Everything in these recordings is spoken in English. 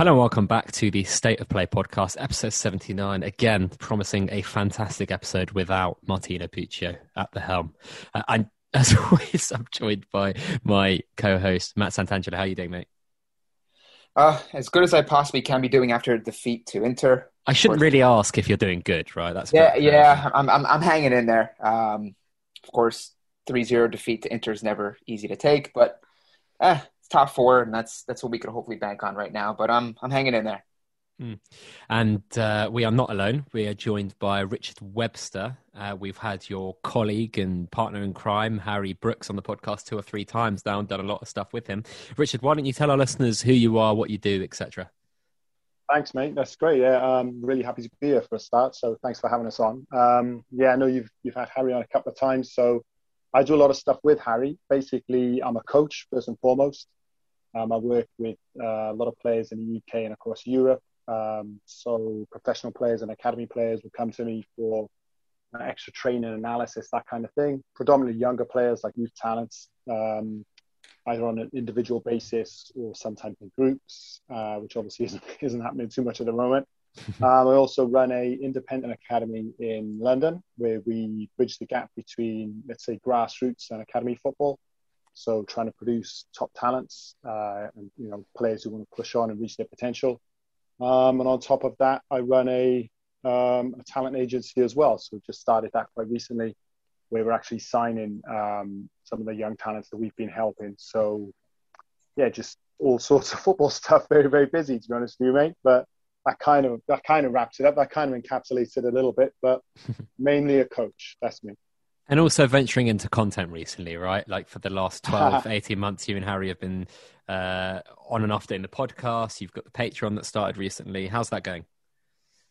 Hello and welcome back to the State of Play podcast, episode 79. Again, promising a fantastic episode without Martino Puccio at the helm. Uh, and as always, I'm joined by my co host, Matt Santangelo. How are you doing, mate? Uh, as good as I possibly can be doing after defeat to Inter. I shouldn't really ask if you're doing good, right? That's yeah, yeah. I'm, I'm, I'm hanging in there. Um, of course, 3-0 defeat to Inter is never easy to take, but eh, top four, and that's that's what we could hopefully bank on right now. But I'm I'm hanging in there. Mm. And uh, we are not alone. We are joined by Richard Webster. Uh, we've had your colleague and partner in crime, Harry Brooks, on the podcast two or three times now and done a lot of stuff with him. Richard, why don't you tell our listeners who you are, what you do, etc.? Thanks, mate. That's great. Yeah, I'm really happy to be here for a start. So thanks for having us on. Um, yeah, I know you've you've had Harry on a couple of times. So I do a lot of stuff with Harry. Basically, I'm a coach first and foremost. Um, I work with uh, a lot of players in the UK and across Europe. Um, so professional players and academy players will come to me for uh, extra training analysis, that kind of thing. Predominantly younger players like youth talents, um, either on an individual basis or sometimes in groups, uh, which obviously isn't, isn't happening too much at the moment. um, I also run a independent academy in London where we bridge the gap between, let's say, grassroots and academy football. So trying to produce top talents uh, and you know players who want to push on and reach their potential. Um, and on top of that, I run a, um, a talent agency as well. So just started that quite recently, where we're actually signing um, some of the young talents that we've been helping. So yeah, just all sorts of football stuff. Very very busy to be honest with you, mate. But that kind of that kind of wraps it up. That kind of encapsulates it a little bit. But mainly a coach. That's me. And also venturing into content recently, right? Like for the last 12, 18 months, you and Harry have been uh, on and off doing the podcast. You've got the Patreon that started recently. How's that going?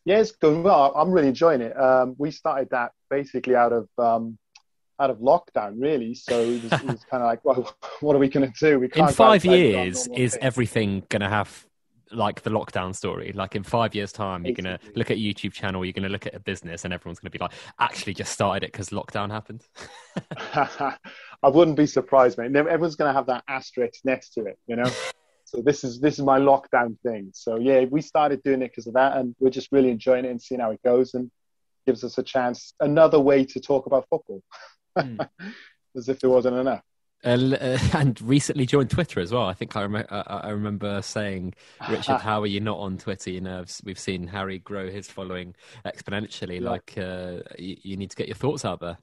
Yeah, it's going well. I'm really enjoying it. Um, we started that basically out of um, out of lockdown, really. So it was, was kind of like, well, what are we going to do? We in five years, is everything going to have like the lockdown story. Like in five years' time, you're going to look at a YouTube channel, you're going to look at a business, and everyone's going to be like, actually just started it because lockdown happened. I wouldn't be surprised, mate. Everyone's going to have that asterisk next to it, you know? so this is this is my lockdown thing. So yeah, we started doing it because of that, and we're just really enjoying it and seeing how it goes, and gives us a chance, another way to talk about football, mm. as if there wasn't enough. Uh, and recently joined Twitter as well. I think I, rem- I remember saying, Richard, how are you not on Twitter? You know, we've seen Harry grow his following exponentially. Yeah. Like, uh, you, you, need to get your thoughts out there.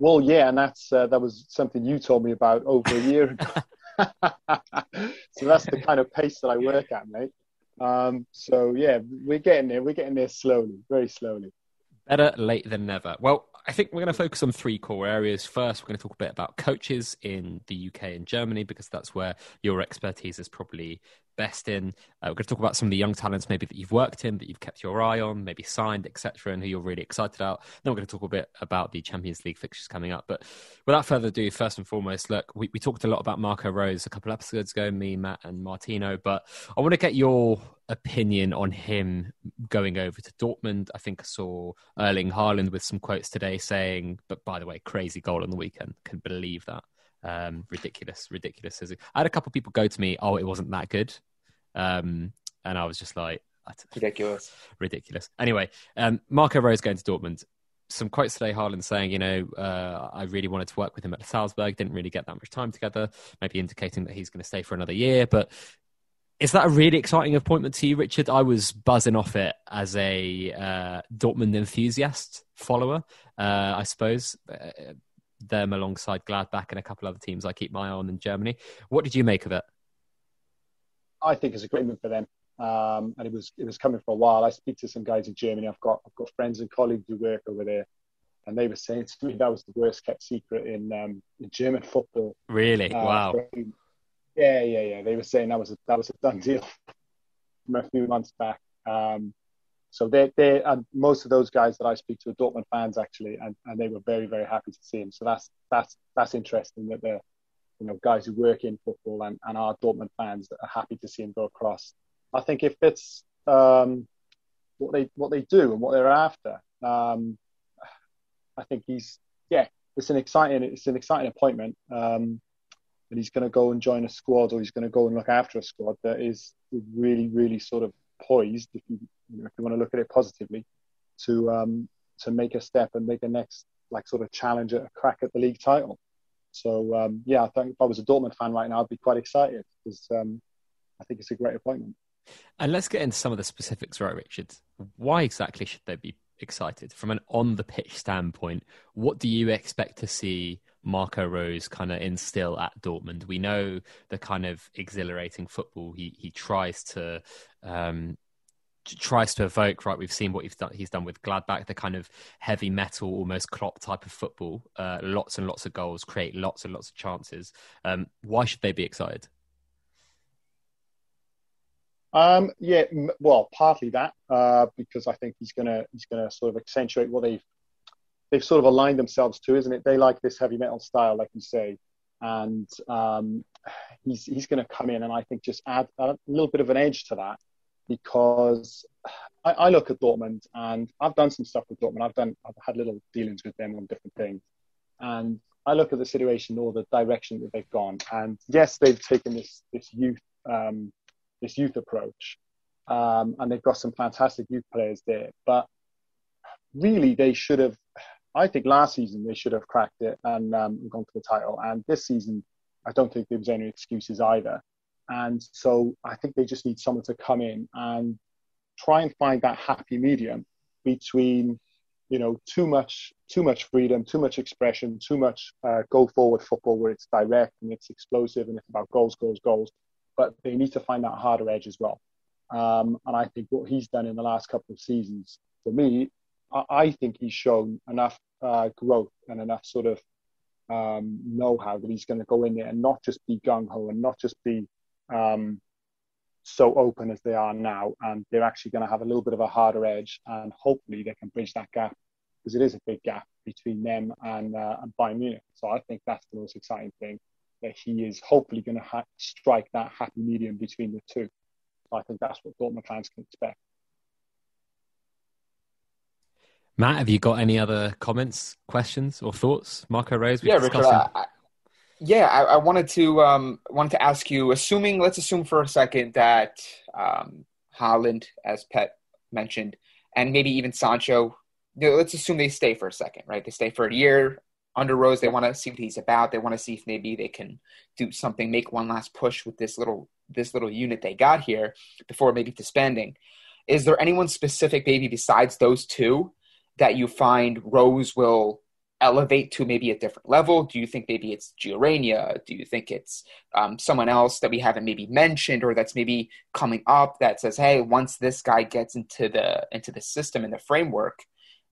Well, yeah, and that's uh, that was something you told me about over a year ago. so that's the kind of pace that I work at, mate. Um, so yeah, we're getting there. We're getting there slowly, very slowly. Better late than never. Well, I think we're going to focus on three core areas. First, we're going to talk a bit about coaches in the UK and Germany because that's where your expertise is probably best in. Uh, we're going to talk about some of the young talents maybe that you've worked in, that you've kept your eye on, maybe signed, etc., and who you're really excited about. Then we're going to talk a bit about the Champions League fixtures coming up. But without further ado, first and foremost, look, we, we talked a lot about Marco Rose a couple episodes ago, me, Matt, and Martino. But I want to get your opinion on him going over to Dortmund. I think I saw Erling Haaland with some quotes today saying, but by the way, crazy goal on the weekend. Can believe that. Um, ridiculous, ridiculous. I had a couple people go to me, "Oh, it wasn't that good," um, and I was just like, ridiculous, ridiculous. Anyway, um, Marco Rose going to Dortmund. Some quotes today, Haaland saying, you know, uh, I really wanted to work with him at Salzburg, didn't really get that much time together, maybe indicating that he's going to stay for another year. But is that a really exciting appointment to you, Richard? I was buzzing off it as a uh, Dortmund enthusiast follower, uh, I suppose. Uh, them alongside Gladbach and a couple other teams I keep my eye on in Germany. What did you make of it? I think it's a great move for them. Um, and it was it was coming for a while. I speak to some guys in Germany. I've got I've got friends and colleagues who work over there, and they were saying to me that was the worst kept secret in um, in German football. Really? Uh, wow. Yeah, yeah, yeah. They were saying that was a that was a done deal from a few months back. Um, so they they and most of those guys that I speak to are Dortmund fans actually, and, and they were very very happy to see him. So that's that's that's interesting that they're you know guys who work in football and, and are Dortmund fans that are happy to see him go across. I think if it's um, what they what they do and what they're after, um, I think he's yeah, it's an exciting it's an exciting appointment. Um, and he's going to go and join a squad or he's going to go and look after a squad that is really, really sort of poised, if you, you know, if you want to look at it positively, to um, to make a step and make a next like sort of challenge at a crack at the league title. So um, yeah, I think if I was a Dortmund fan right now, I'd be quite excited because um, I think it's a great appointment. And let's get into some of the specifics, right, Richard? Why exactly should they be excited from an on the pitch standpoint? What do you expect to see Marco Rose kind of instill at Dortmund? We know the kind of exhilarating football he he tries to um, tries to evoke. Right, we've seen what he's done. He's done with Gladbach, the kind of heavy metal, almost Klopp type of football. Uh, lots and lots of goals, create lots and lots of chances. Um, why should they be excited? Um, yeah, well, partly that uh, because I think he's gonna he's gonna sort of accentuate what they've they've sort of aligned themselves to, isn't it? They like this heavy metal style, like you say, and um, he's he's going to come in and I think just add a little bit of an edge to that because I, I, look at Dortmund and I've done some stuff with Dortmund. I've done I've had little dealings with them on different things, and I look at the situation or the direction that they've gone. And yes, they've taken this this youth um, this youth approach, um, and they've got some fantastic youth players there. But really, they should have. I think last season they should have cracked it and um, gone for the title. And this season, I don't think there was any excuses either. And so I think they just need someone to come in and try and find that happy medium between, you know, too much, too much freedom, too much expression, too much uh, go forward football where it's direct and it's explosive and it's about goals, goals, goals. But they need to find that harder edge as well. Um, and I think what he's done in the last couple of seasons, for me, I, I think he's shown enough uh, growth and enough sort of um, know-how that he's going to go in there and not just be gung ho and not just be um, so open as they are now, and they're actually going to have a little bit of a harder edge, and hopefully they can bridge that gap because it is a big gap between them and, uh, and Bayern Munich. So I think that's the most exciting thing that he is hopefully going to ha- strike that happy medium between the two. So I think that's what Dortmund fans can expect. Matt, have you got any other comments, questions, or thoughts? Marco Rose? Yeah, Richard. I, yeah, I, I, wanted to um, wanted to ask you. Assuming, let's assume for a second that um, Haaland, as Pet mentioned, and maybe even Sancho. You know, let's assume they stay for a second, right? They stay for a year under Rose. They want to see what he's about. They want to see if maybe they can do something, make one last push with this little this little unit they got here before maybe disbanding. Is there anyone specific, maybe besides those two, that you find Rose will elevate to maybe a different level? Do you think maybe it's Gio Do you think it's um, someone else that we haven't maybe mentioned or that's maybe coming up that says, hey, once this guy gets into the into the system and the framework,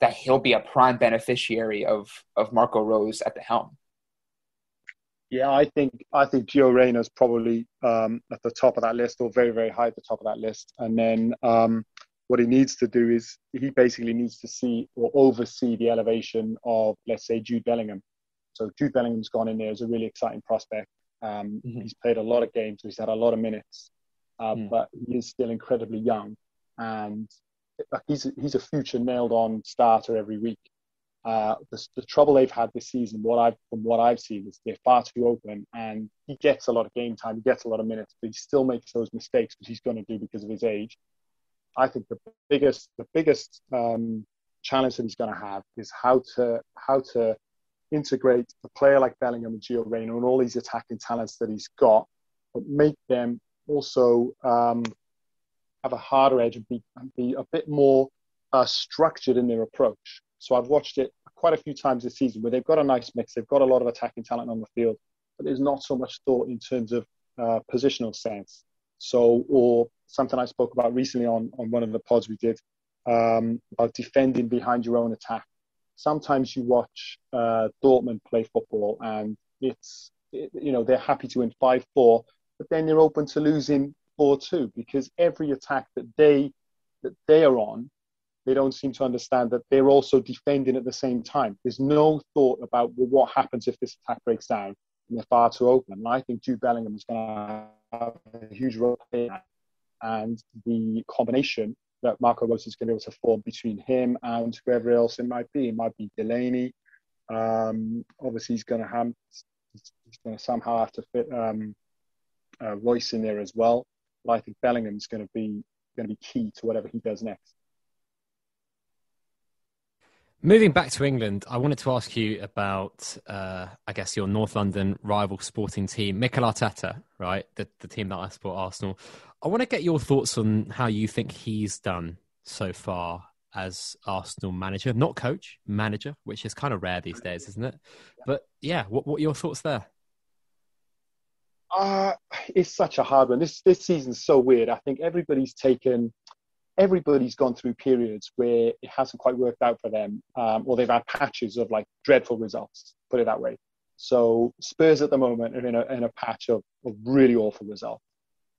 that he'll be a prime beneficiary of of Marco Rose at the helm? Yeah, I think I think Gio Reyna is probably um, at the top of that list, or very very high at the top of that list, and then um, what he needs to do is he basically needs to see or oversee the elevation of, let's say, Jude Bellingham. So Jude Bellingham's gone in there as a really exciting prospect. Um, mm-hmm. He's played a lot of games, he's had a lot of minutes, uh, mm. but he is still incredibly young, and he's he's a future nailed on starter every week. Uh, the, the, trouble they've had this season, what I've from what I've seen, is they're far too open, and he gets a lot of game time, he gets a lot of minutes, but he still makes those mistakes, which he's going to do because of his age. I think the biggest the biggest um, challenge that he's going to have is how to how to integrate a player like Bellingham and Gio Reyna and all these attacking talents that he's got, but make them also um, have a harder edge and be, and be a bit more uh, structured in their approach. So I've watched it quite a few times this season where they've got a nice mix, they've got a lot of attacking talent on the field, but there's not so much thought in terms of uh, positional sense. So, or something I spoke about recently on, on one of the pods we did um, about defending behind your own attack. Sometimes you watch uh, Dortmund play football and it's, it, you know, they're happy to win 5 4, but then they're open to losing 4 2 because every attack that they, that they are on, they don't seem to understand that they're also defending at the same time. There's no thought about well, what happens if this attack breaks down and they're far too open. And I think Jude Bellingham is going to have a huge role in that and the combination that Marco Rose is going to be able to form between him and whoever else it might be. It might be Delaney. Um, obviously, he's going to have he's going to somehow have to fit um, uh, Reus in there as well. But I think Bellingham's going to be going to be key to whatever he does next. Moving back to England, I wanted to ask you about, uh, I guess, your North London rival sporting team, Mikel Arteta, right? The, the team that I support, Arsenal. I want to get your thoughts on how you think he's done so far as Arsenal manager, not coach, manager, which is kind of rare these days, isn't it? But yeah, what, what are your thoughts there? Uh, it's such a hard one. This this season's so weird. I think everybody's taken everybody's gone through periods where it hasn't quite worked out for them, um, or they've had patches of like dreadful results, put it that way. So Spurs at the moment are in a, in a patch of, of really awful results.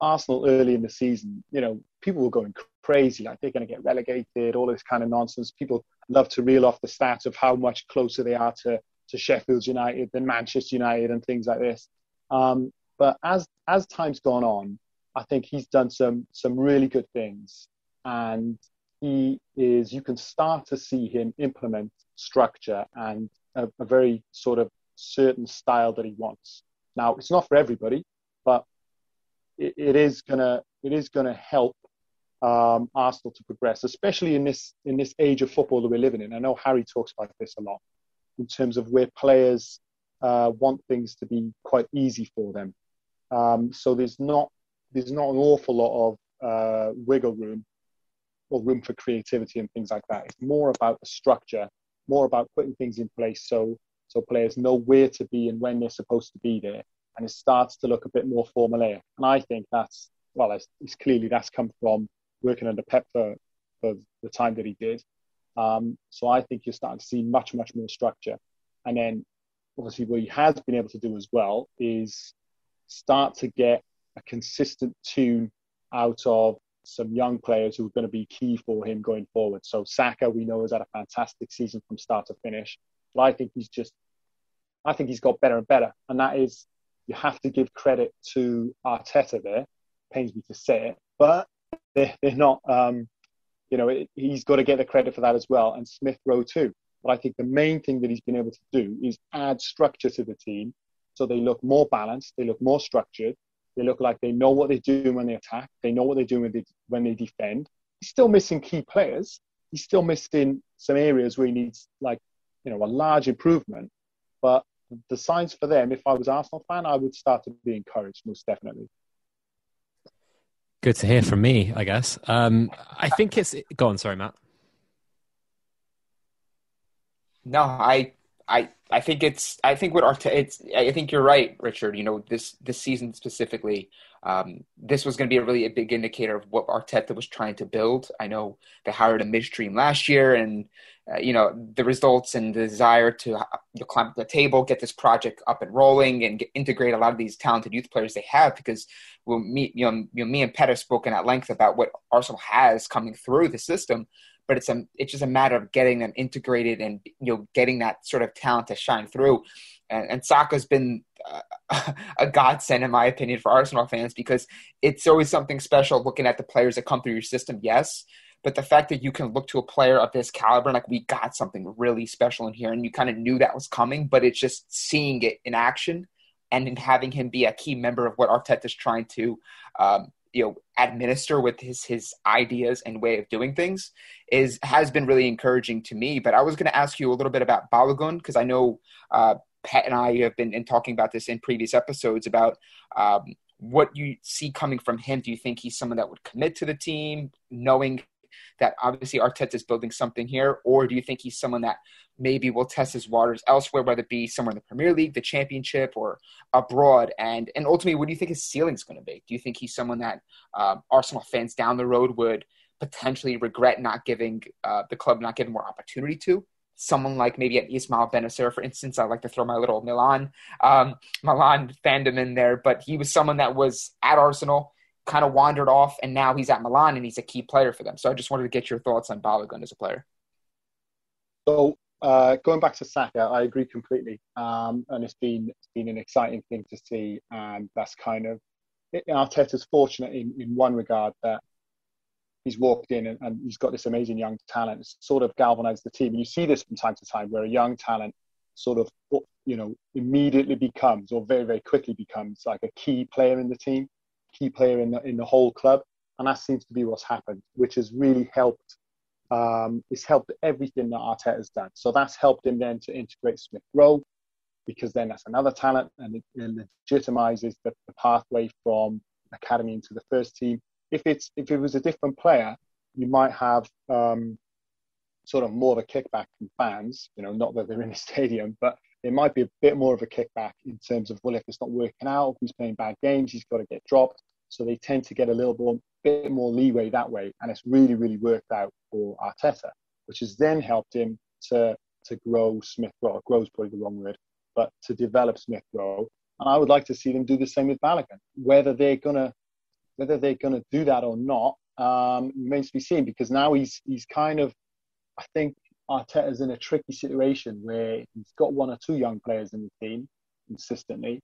Arsenal early in the season, you know, people were going crazy, like they're going to get relegated, all this kind of nonsense. People love to reel off the stats of how much closer they are to, to Sheffield United than Manchester United and things like this. Um, but as as time's gone on, I think he's done some some really good things and he is you can start to see him implement structure and a, a, very sort of certain style that he wants now it's not for everybody but it, is gonna it is gonna help um, Arsenal to progress especially in this in this age of football that we're living in. I know Harry talks about this a lot in terms of where players uh, want things to be quite easy for them. Um, so there's not there's not an awful lot of uh, wiggle room or room for creativity and things like that. It's more about the structure, more about putting things in place so so players know where to be and when they're supposed to be there, and it starts to look a bit more formulaic. And I think that's well, it's, it's clearly that's come from working under Pep for, for the time that he did. Um, so I think you're starting to see much much more structure, and then obviously what he has been able to do as well is start to get a consistent tune out of some young players who are going to be key for him going forward. So Saka, we know, has had a fantastic season from start to finish. But I think he's just, I think he's got better and better. And that is, you have to give credit to Arteta there. Pains me to say it, but they're, they're not, um, you know, it, he's got to get the credit for that as well. And Smith Rowe too. But I think the main thing that he's been able to do is add structure to the team so they look more balanced, they look more structured, they look like they know what they're doing when they attack. They know what they're doing when they, when they defend. He's still missing key players. He's still missing some areas where he needs like, you know, a large improvement. But the signs for them, if I was Arsenal fan, I would start to be encouraged most definitely. Good to hear from me, I guess. Um, I think it's go on. Sorry, Matt. No, I I I think it's I think what Arteta it's I think you're right, Richard. You know this this season specifically, um, this was going to be a really a big indicator of what Arteta was trying to build. I know they hired a midstream last year, and uh, you know the results and the desire to uh, you climb the table, get this project up and rolling, and get, integrate a lot of these talented youth players they have. Because we'll meet you know, you know me and Pet have spoken at length about what Arsenal has coming through the system but it's a it's just a matter of getting them integrated and you know getting that sort of talent to shine through. And, and Saka's been a godsend in my opinion for Arsenal fans because it's always something special looking at the players that come through your system. Yes, but the fact that you can look to a player of this caliber, like we got something really special in here, and you kind of knew that was coming, but it's just seeing it in action and in having him be a key member of what Arteta's trying to um, you know administer with his his ideas and way of doing things is has been really encouraging to me. But I was going to ask you a little bit about Balogun because I know uh, Pat and I have been in talking about this in previous episodes about um, what you see coming from him. Do you think he's someone that would commit to the team, knowing that obviously Arteta is building something here, or do you think he's someone that maybe will test his waters elsewhere, whether it be somewhere in the Premier League, the Championship, or abroad? And and ultimately, what do you think his ceiling is going to be? Do you think he's someone that um, Arsenal fans down the road would potentially regret not giving uh, the club not giving more opportunity to? Someone like maybe an Ismaël Bennacer, for instance. I like to throw my little Milan um, Milan fandom in there, but he was someone that was at Arsenal kind of wandered off, and now he's at Milan and he's a key player for them. So I just wanted to get your thoughts on Balogun as a player. So uh, going back to Saka, I agree completely, um, and it's been it's been an exciting thing to see, and that's kind of Arteta's fortunate in, in one regard that he's walked in and, and he's got this amazing young talent, it's sort of galvanized the team. And you see this from time to time where a young talent sort of you know, immediately becomes or very, very quickly becomes like a key player in the team, key player in the, in the whole club. And that seems to be what's happened, which has really helped. Um, it's helped everything that Arteta has done. So that's helped him then to integrate Smith Rowe, because then that's another talent and it, it legitimizes the, the, pathway from academy into the first team. If it's if it was a different player, you might have um, sort of more of a kickback from fans. You know, not that they're in the stadium, but it might be a bit more of a kickback in terms of well, if it's not working out, if he's playing bad games, he's got to get dropped. So they tend to get a little more, bit more leeway that way, and it's really, really worked out for Arteta, which has then helped him to to grow Smith. Well, grow is probably the wrong word, but to develop Smith Rowe. And I would like to see them do the same with Balogun. Whether they're gonna whether they're gonna do that or not um, remains to be seen because now he's he's kind of I think Arteta's in a tricky situation where he's got one or two young players in the team consistently,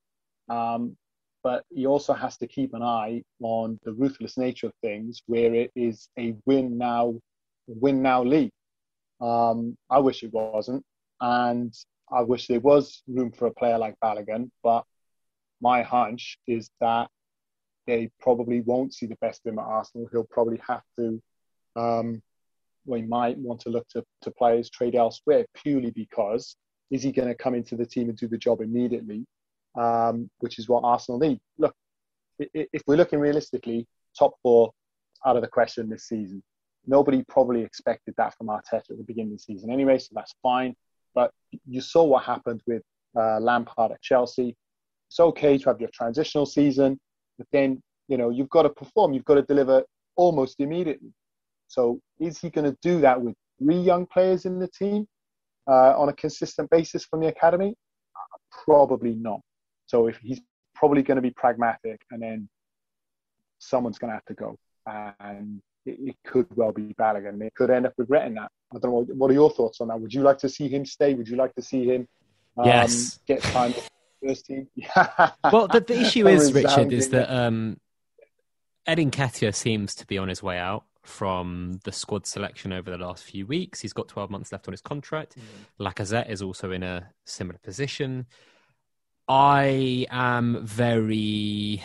um, but he also has to keep an eye on the ruthless nature of things, where it is a win now, win now league. Um, I wish it wasn't, and I wish there was room for a player like Balogun, but my hunch is that they probably won't see the best of him at Arsenal. He'll probably have to um, we might want to look to, to players trade elsewhere purely because is he going to come into the team and do the job immediately, um, which is what Arsenal need. Look, if we're looking realistically, top four out of the question this season. Nobody probably expected that from Arteta at the beginning of the season anyway, so that's fine. But you saw what happened with uh, Lampard at Chelsea. It's okay to have your transitional season, but then you know you've got to perform. You've got to deliver almost immediately. So is he going to do that with three young players in the team uh, on a consistent basis from the academy? Probably not. So if he's probably going to be pragmatic, and then someone's going to have to go, and it, it could well be Balogun. They could end up regretting that. I don't know. What are your thoughts on that? Would you like to see him stay? Would you like to see him um, yes. get time first team? well, the, the issue is, Richard, is that um, Eddie Nketiah seems to be on his way out from the squad selection over the last few weeks. He's got 12 months left on his contract. Mm. Lacazette is also in a similar position. I am very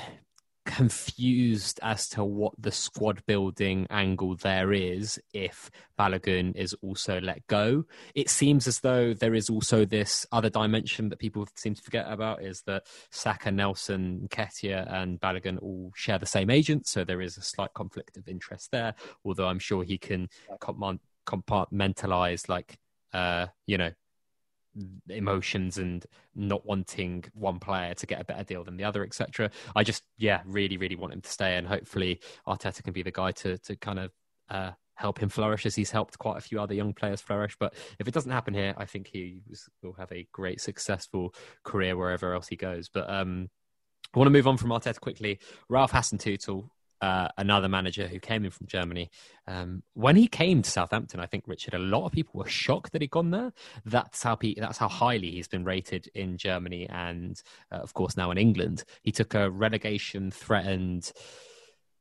confused as to what the squad building angle there is if Balogun is also let go. It seems as though there is also this other dimension that people seem to forget about is that Saka, Nelson, Nketiah, and Balogun all share the same agent, so there is a slight conflict of interest there. Although I'm sure he can compartmentalize, like, uh, you know, emotions and not wanting one player to get a better deal than the other, etc. I just, yeah, really, really want him to stay, and hopefully Arteta can be the guy to to kind of uh, help him flourish as he's helped quite a few other young players flourish. But if it doesn't happen here, I think he will have a great, successful career wherever else he goes. But um, I want to move on from Arteta quickly. Ralph Hasenhüttl uh, another manager who came in from Germany. Um, when he came to Southampton, I think Richard, a lot of people were shocked that he'd gone there. That's how that's how highly he's been rated in Germany and, uh, of course, now in England. He took a relegation threatened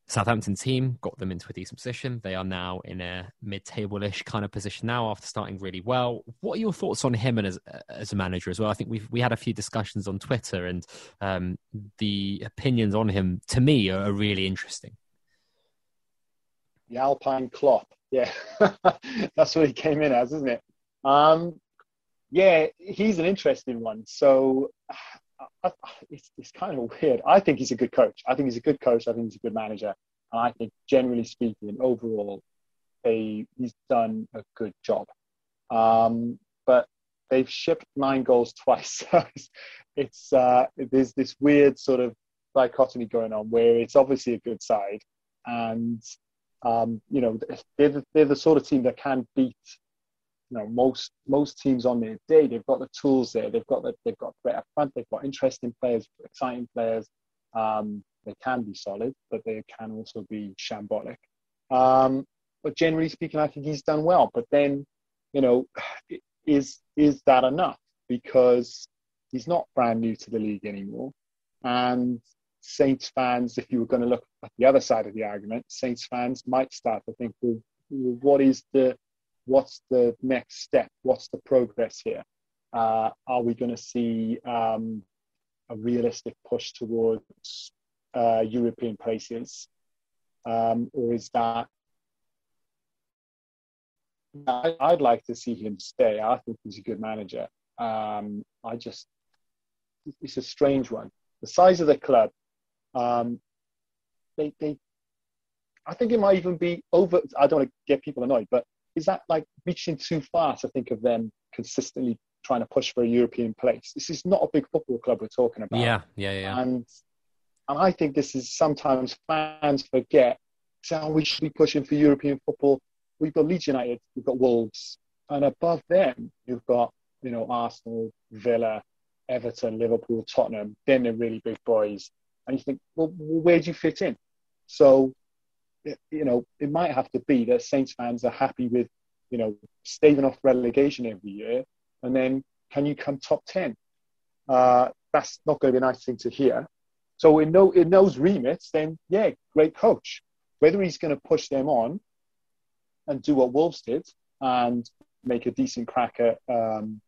Southampton team got them into a decent position. They are now in a mid-table-ish kind of position now after starting really well. What are your thoughts on him and as as a manager as well? I think we've we had a few discussions on Twitter, and um, the opinions on him to me are, are really interesting. The Alpine Klopp, yeah, that's what he came in as, isn't it? Um, yeah, he's an interesting one. So It's, it's kind of weird. I think he's a good coach. I think he's a good coach. I think he's a good manager. And I think, generally speaking, overall, they, he's done a good job. Um, but they've shipped nine goals twice. So it's, it's uh, there's this weird sort of dichotomy going on where it's obviously a good side, and um, you know they're the, they're the sort of team that can beat you know most most teams on their day they've got the tools there. They've got the, they've got better front. They've got interesting players exciting players. Um, they can be solid but they can also be shambolic. Um, but generally speaking i think he's done well. But then you know is is that enough? Because he's not brand new to the league anymore. And saints fans if you were going to look at the other side of the argument saints fans might start to think well what is the what's the next step? What's the progress here? Uh, are we going to see um, a realistic push towards uh, European places, um, or is that? I, would like to see him stay. I think he's a good manager. Um, I just, it's a strange one. The size of the club, um, they, they, I think it might even be over. I don't want to get people annoyed, but is that like reaching too far to think of them consistently trying to push for a European place? This is not a big football club we're talking about. Yeah, yeah, yeah. And and I think this is sometimes fans forget. So we should be pushing for European football. We've got Leeds United, we've got Wolves, and above them you've got you know Arsenal, Villa, Everton, Liverpool, Tottenham. Then they're really big boys, and you think, well, where do you fit in? So you know, it might have to be that Saints fans are happy with, you know, staving off relegation every year, and then can you come top ten? Uh, that's not going to be a nice thing to hear. So in, no, in those remits, then yeah, great coach. Whether he's going to push them on and do what Wolves did and make a decent crack at, um,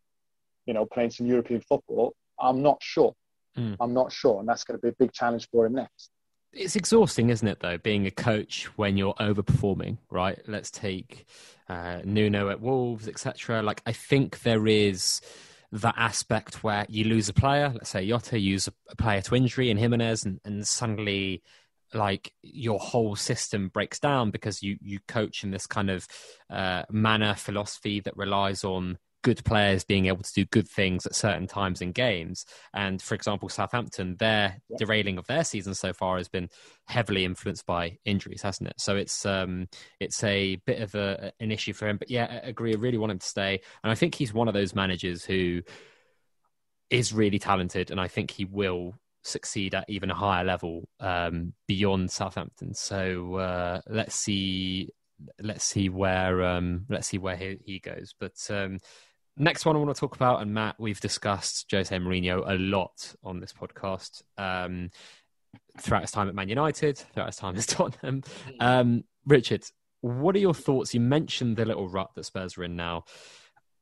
you know, playing some European football, I'm not sure. Mm. I'm not sure, and that's going to be a big challenge for him next it's exhausting, isn't it, though, being a coach when you're overperforming, right? Let's take uh, Nuno at Wolves, etc. Like, I think there is that aspect where you lose a player, let's say Jota, you use a player to injury in Jimenez, and, and suddenly like your whole system breaks down because you you coach in this kind of uh, manner philosophy that relies on good players being able to do good things at certain times in games. And for example, Southampton, their yeah. derailing of their season so far has been heavily influenced by injuries, hasn't it? So it's um, it's a bit of a, an issue for him. But yeah, I agree. I really want him to stay, and I think he's one of those managers who is really talented, and I think he will succeed at even a higher level um, beyond Southampton. So uh, let's see let's see where um, let's see where he, he goes. But um, next one I want to talk about, and Matt, we've discussed Jose Mourinho a lot on this podcast um, throughout his time at Man United, throughout his time at Tottenham. Um, Richard, what are your thoughts? You mentioned the little rut that Spurs are in now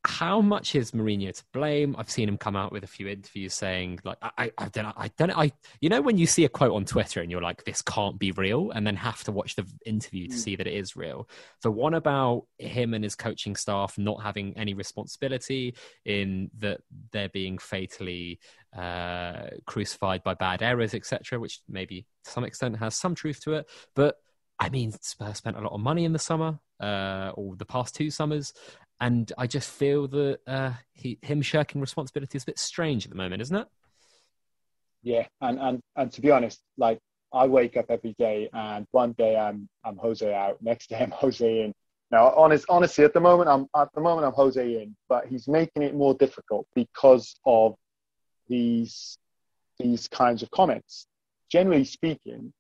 how much is Mourinho to blame? I've seen him come out with a few interviews saying, like, I, I don't I don't I, you know, when you see a quote on Twitter and you're like, this can't be real, and then have to watch the interview to mm. see that it is real. The one about him and his coaching staff not having any responsibility in that they're being fatally uh, crucified by bad errors, etc., which maybe to some extent has some truth to it, but. I mean, Spurs spent a lot of money in the summer, uh, or the past two summers, and I just feel that uh, he, him shirking responsibility is a bit strange at the moment, isn't it? Yeah, and and and to be honest, like I wake up every day, and one day I'm I'm Jose out, next day I'm Jose in. Now, honest, honestly, at the moment I'm at the moment I'm Jose in, but he's making it more difficult because of these these kinds of comments. Generally speaking,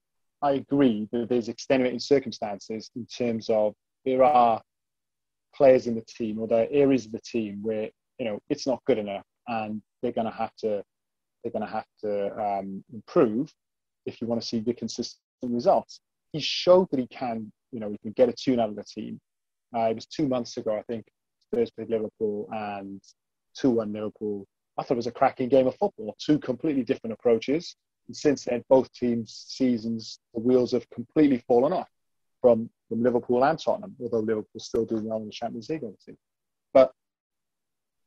I agree that there's extenuating circumstances in terms of there are players in the team or there are areas of the team where you know it's not good enough and they're going to have to they're going to have to um, improve if you want to see the consistent results. He showed that he can, you know, he can get a tune out of the team. Uh, it was two months ago, I think, Spurs played Liverpool and 2 1 Liverpool. I thought it was a cracking game of football, two completely different approaches. And since then, both teams' seasons, the wheels have completely fallen off from from Liverpool and Tottenham, although Liverpool's still doing well in the Champions League, obviously. But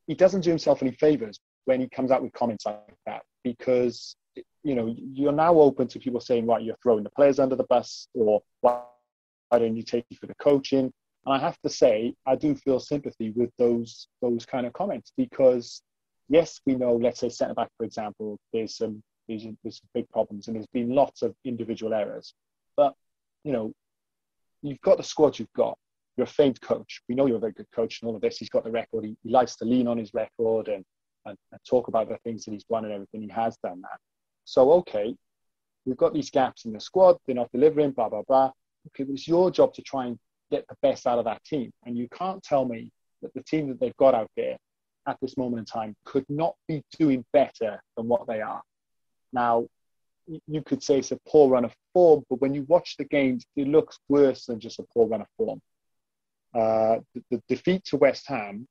he doesn't do himself any favours when he comes out with comments like that because you know you're now open to people saying, right, you're throwing the players under the bus, or why don't you take it for the coaching? And I have to say, I do feel sympathy with those those kind of comments because yes, we know, let's say centre back, for example, there's some there's, there's some big problems and there's been lots of individual errors. But you know, you've got the squad you've got. You're a famed coach. We know you're a very good coach and all of this. He's got the record. He, he likes to lean on his record and, and, and talk about the things that he's won and everything. He has done that. So, okay, we've got these gaps in the squad. They're not delivering, blah, blah, blah. Okay, but it's your job to try and get the best out of that team. And you can't tell me that the team that they've got out there at this moment in time could not be doing better than what they are. Now, you could say it's a poor run of form, but when you watch the games, it looks worse than just a poor run of form. Uh, the, the, defeat to West Ham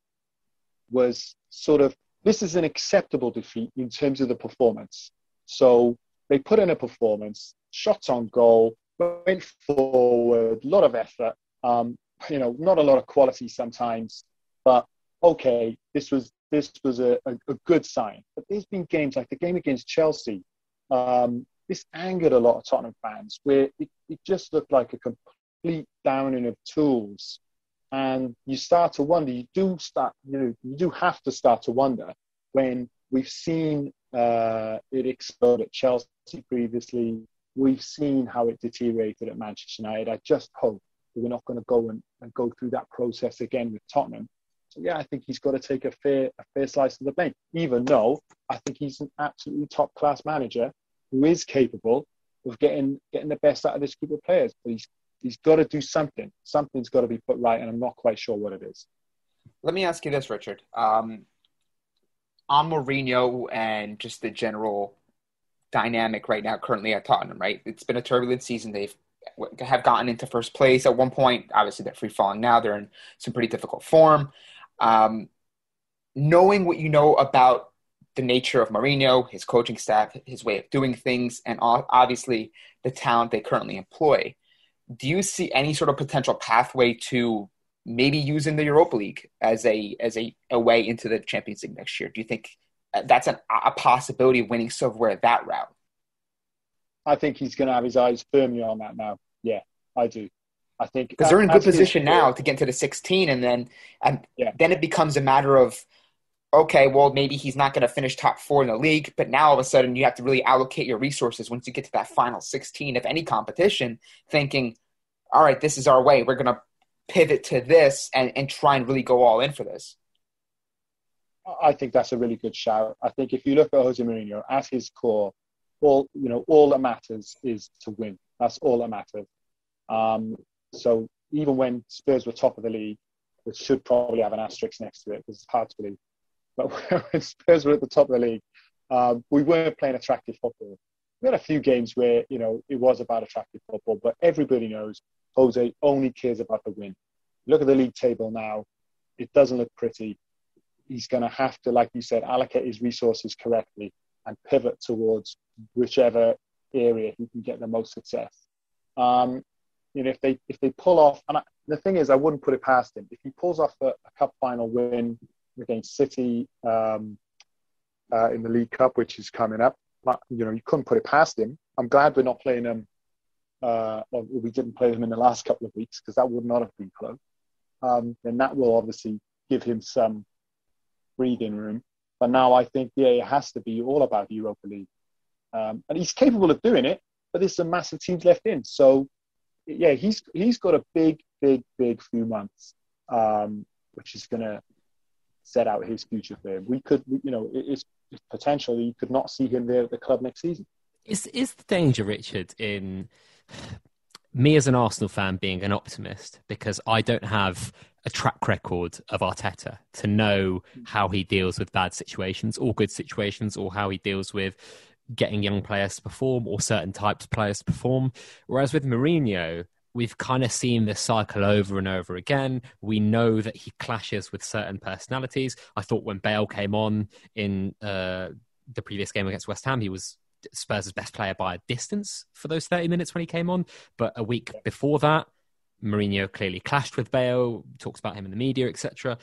was sort of this is an acceptable defeat in terms of the performance. So they put in a performance, shots on goal, went forward, a lot of effort. Um, you know, not a lot of quality sometimes, but okay, this was this was a, a, a good sign. But there's been games like the game against Chelsea. Um, this angered a lot of Tottenham fans, where it, it just looked like a complete downing of tools. And you start to wonder you do start you know you do have to start to wonder when we've seen uh, it explode at Chelsea previously. We've seen how it deteriorated at Manchester United. I just hope that we're not going to go and, and go through that process again with Tottenham. So yeah I think he's got to take a fair a fair slice of the blame even though I think he's an absolutely top class manager who is capable of getting getting the best out of this group of players but he's he's got to do something. Something's got to be put right, and I'm not quite sure what it is. Let me ask you this, Richard. Um, on Mourinho and just the general dynamic right now, currently at Tottenham, right? It's been a turbulent season. They've have gotten into first place at one point. Obviously, they're free falling now. They're in some pretty difficult form. Um, knowing what you know about the nature of Mourinho, his coaching staff, his way of doing things, and obviously the talent they currently employ, do you see any sort of potential pathway to maybe using the Europa League as a as a, a way into the Champions League next year? Do you think uh, that's an, a possibility of winning silverware that route? I think he's going to have his eyes firmly on that now. Yeah, I do. I think because they're in good position now to get into the 16, and then and yeah. then it becomes a matter of okay, well maybe he's not going to finish top four in the league, but now all of a sudden you have to really allocate your resources once you get to that final 16 of any competition, thinking all right, this is our way. We're going to pivot to this and, and try and really go all in for this. I think that's a really good shout. I think if you look at Jose Mourinho at his core, all you know, all that matters is to win. That's all that matters. Um, so even when Spurs were top of the league, which should probably have an asterisk next to it because it's hard to believe, but when Spurs were at the top of the league, um, we weren't playing attractive football. We had a few games where you know it was about attractive football, but everybody knows Jose only cares about the win. Look at the league table now. It doesn't look pretty. He's going to have to, like you said, allocate his resources correctly and pivot towards whichever area he can get the most success. Um, you know, if they if they pull off, and I, the thing is, I wouldn't put it past him. If he pulls off a, a cup final win against City um, uh, in the League Cup, which is coming up, you know, you couldn't put it past him. I'm glad we're not playing him uh, well, we didn't play him in the last couple of weeks because that would not have been close. Um, then that will obviously give him some breathing room. But now I think, yeah, it has to be all about the Europa League. Um, and he's capable of doing it, but there's some massive teams left in. So, yeah, he's he's got a big, big, big few months, um, which is going to set out his future for him. We could, you know, it's potentially you could not see him there at the club next season. Is is the danger, Richard, in me as an Arsenal fan being an optimist because I don't have a track record of Arteta to know mm. how he deals with bad situations or good situations or how he deals with getting young players to perform or certain types of players to perform. Whereas with Mourinho, we've kind of seen this cycle over and over again. We know that he clashes with certain personalities. I thought when Bale came on in uh, the previous game against West Ham, he was Spurs' best player by a distance for those 30 minutes when he came on. But a week before that, Mourinho clearly clashed with Bale, talks about him in the media, etc.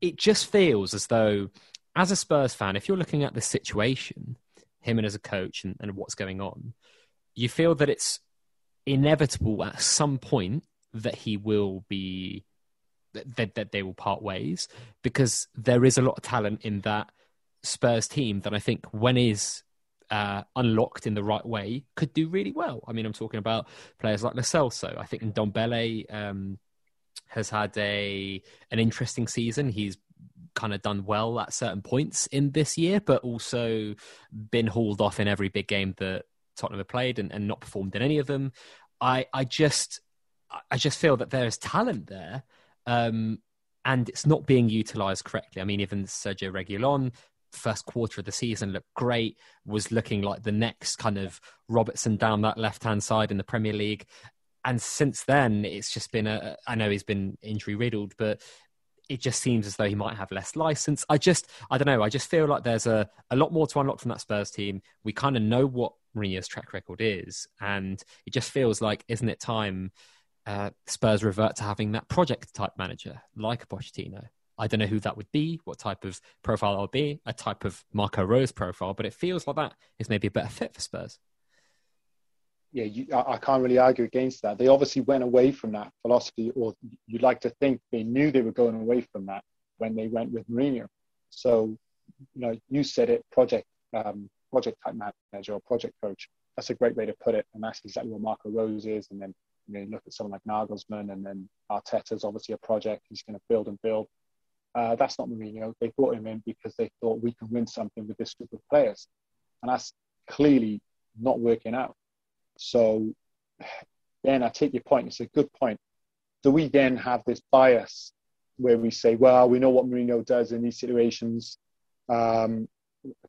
It just feels as though, as a Spurs fan, if you're looking at the situation, him and as a coach and, and what's going on, you feel that it's inevitable at some point that he will be that, that they will part ways because there is a lot of talent in that Spurs team that I think when is uh, unlocked in the right way, could do really well. I mean, I'm talking about players like Lo Celso. I think Ndombele um, has had a an interesting season. He's kind of done well at certain points in this year, but also been hauled off in every big game that Tottenham have played and, and not performed in any of them. I, I just I just feel that there is talent there. Um, and it's not being utilized correctly. I mean, even Sergio Reguilon first quarter of the season looked great, was looking like the next kind of Robertson down that left hand side in the Premier League. And since then, it's just been a. I know he's been injury riddled, but it just seems as though he might have less license. I just, I don't know. I just feel like there's a, a lot more to unlock from that Spurs team. We kind of know what Mourinho's track record is, and it just feels like, isn't it time uh, Spurs revert to having that project type manager like Pochettino? I don't know who that would be, what type of profile that would be, a type of Marco Rose profile, but it feels like that is maybe a better fit for Spurs. Yeah, you, I, I can't really argue against that. They obviously went away from that philosophy, or you'd like to think they knew they were going away from that when they went with Mourinho. So, you know, you said it, project um, project type manager or project coach. That's a great way to put it, and that's exactly what Marco Rose is. And then you know, look at someone like Nagelsmann, and then Arteta's obviously a project. He's going to build and build. Uh, that's not Mourinho. They brought him in because they thought we can win something with this group of players, and that's clearly not working out. So, then I take your point. It's a good point. Do we then have this bias where we say, well, we know what Mourinho does in these situations um,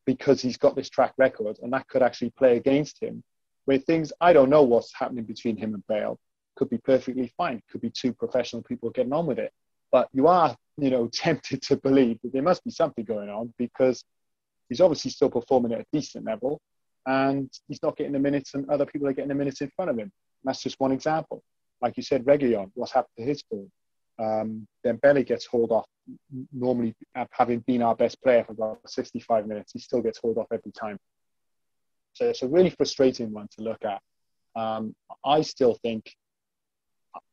because he's got this track record, and that could actually play against him. Where things, I don't know what's happening between him and Bale. Could be perfectly fine. Could be two professional people getting on with it. But you are, you know, tempted to believe that there must be something going on because he's obviously still performing at a decent level and he's not getting the minutes and other people are getting the minutes in front of him. And that's just one example. Like you said, Reguilon, what's happened to his form? Um, then Belly gets hauled off. Normally, having been our best player for about 65 minutes, he still gets hauled off every time. So it's a really frustrating one to look at. Um, I still think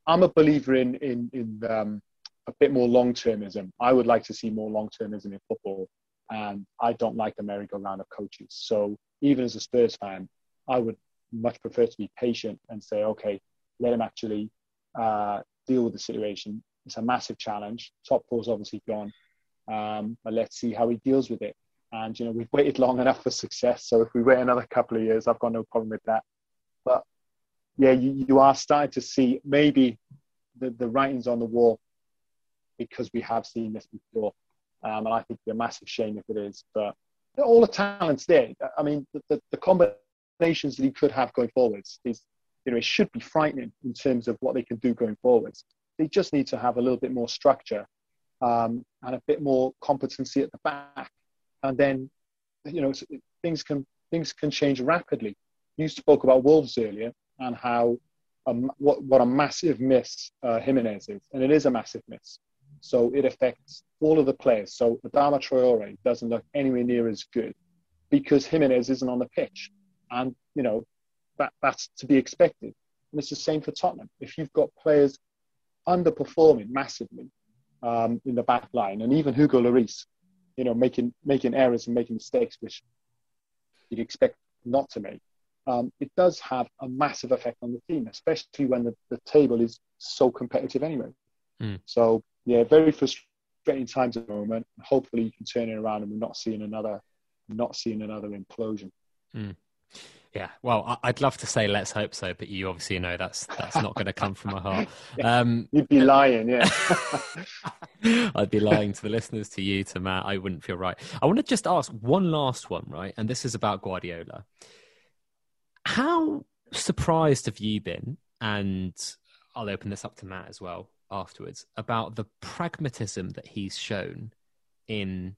I'm a believer in in in um, a bit more long termism. I would like to see more long termism in football, and I don't like the merry-go-round of coaches. So even as a Spurs fan, I would much prefer to be patient and say, okay, let him actually uh, deal with the situation. It's a massive challenge. Top four's obviously gone, um, but let's see how he deals with it. And you know, we've waited long enough for success. So if we wait another couple of years, I've got no problem with that. But yeah, you, you are starting to see maybe the, the writings on the wall because we have seen this before. Um, and I think it'd be a massive shame if it is. But all the talent's there. I mean, the, the, the combinations that he could have going forwards is, you know, it should be frightening in terms of what they can do going forwards. They just need to have a little bit more structure um, and a bit more competency at the back, and then, you know, things can things can change rapidly. You spoke about Wolves earlier and how um, what what a massive miss uh, Jimenez is, and it is a massive miss. So it affects all of the players. So Adama Traore doesn't look anywhere near as good because Jimenez isn't on the pitch. And, you know, that, that's to be expected. And it's the same for Tottenham. If you've got players underperforming massively um, in the back line, and even Hugo Lloris, you know, making, making errors and making mistakes, which you'd expect not to make, um, it does have a massive effect on the team, especially when the, the table is so competitive anyway. Mm. So yeah, very frustrating times at the moment. Hopefully, you can turn it around, and we're not seeing another, not seeing another implosion. Mm. Yeah, well, I'd love to say let's hope so, but you obviously know that's that's not going to come from my heart. Um, You'd be lying, yeah. I'd be lying to the listeners, to you, to Matt. I wouldn't feel right. I want to just ask one last one, right? And this is about Guardiola. How surprised have you been? And I'll open this up to Matt as well afterwards about the pragmatism that he's shown in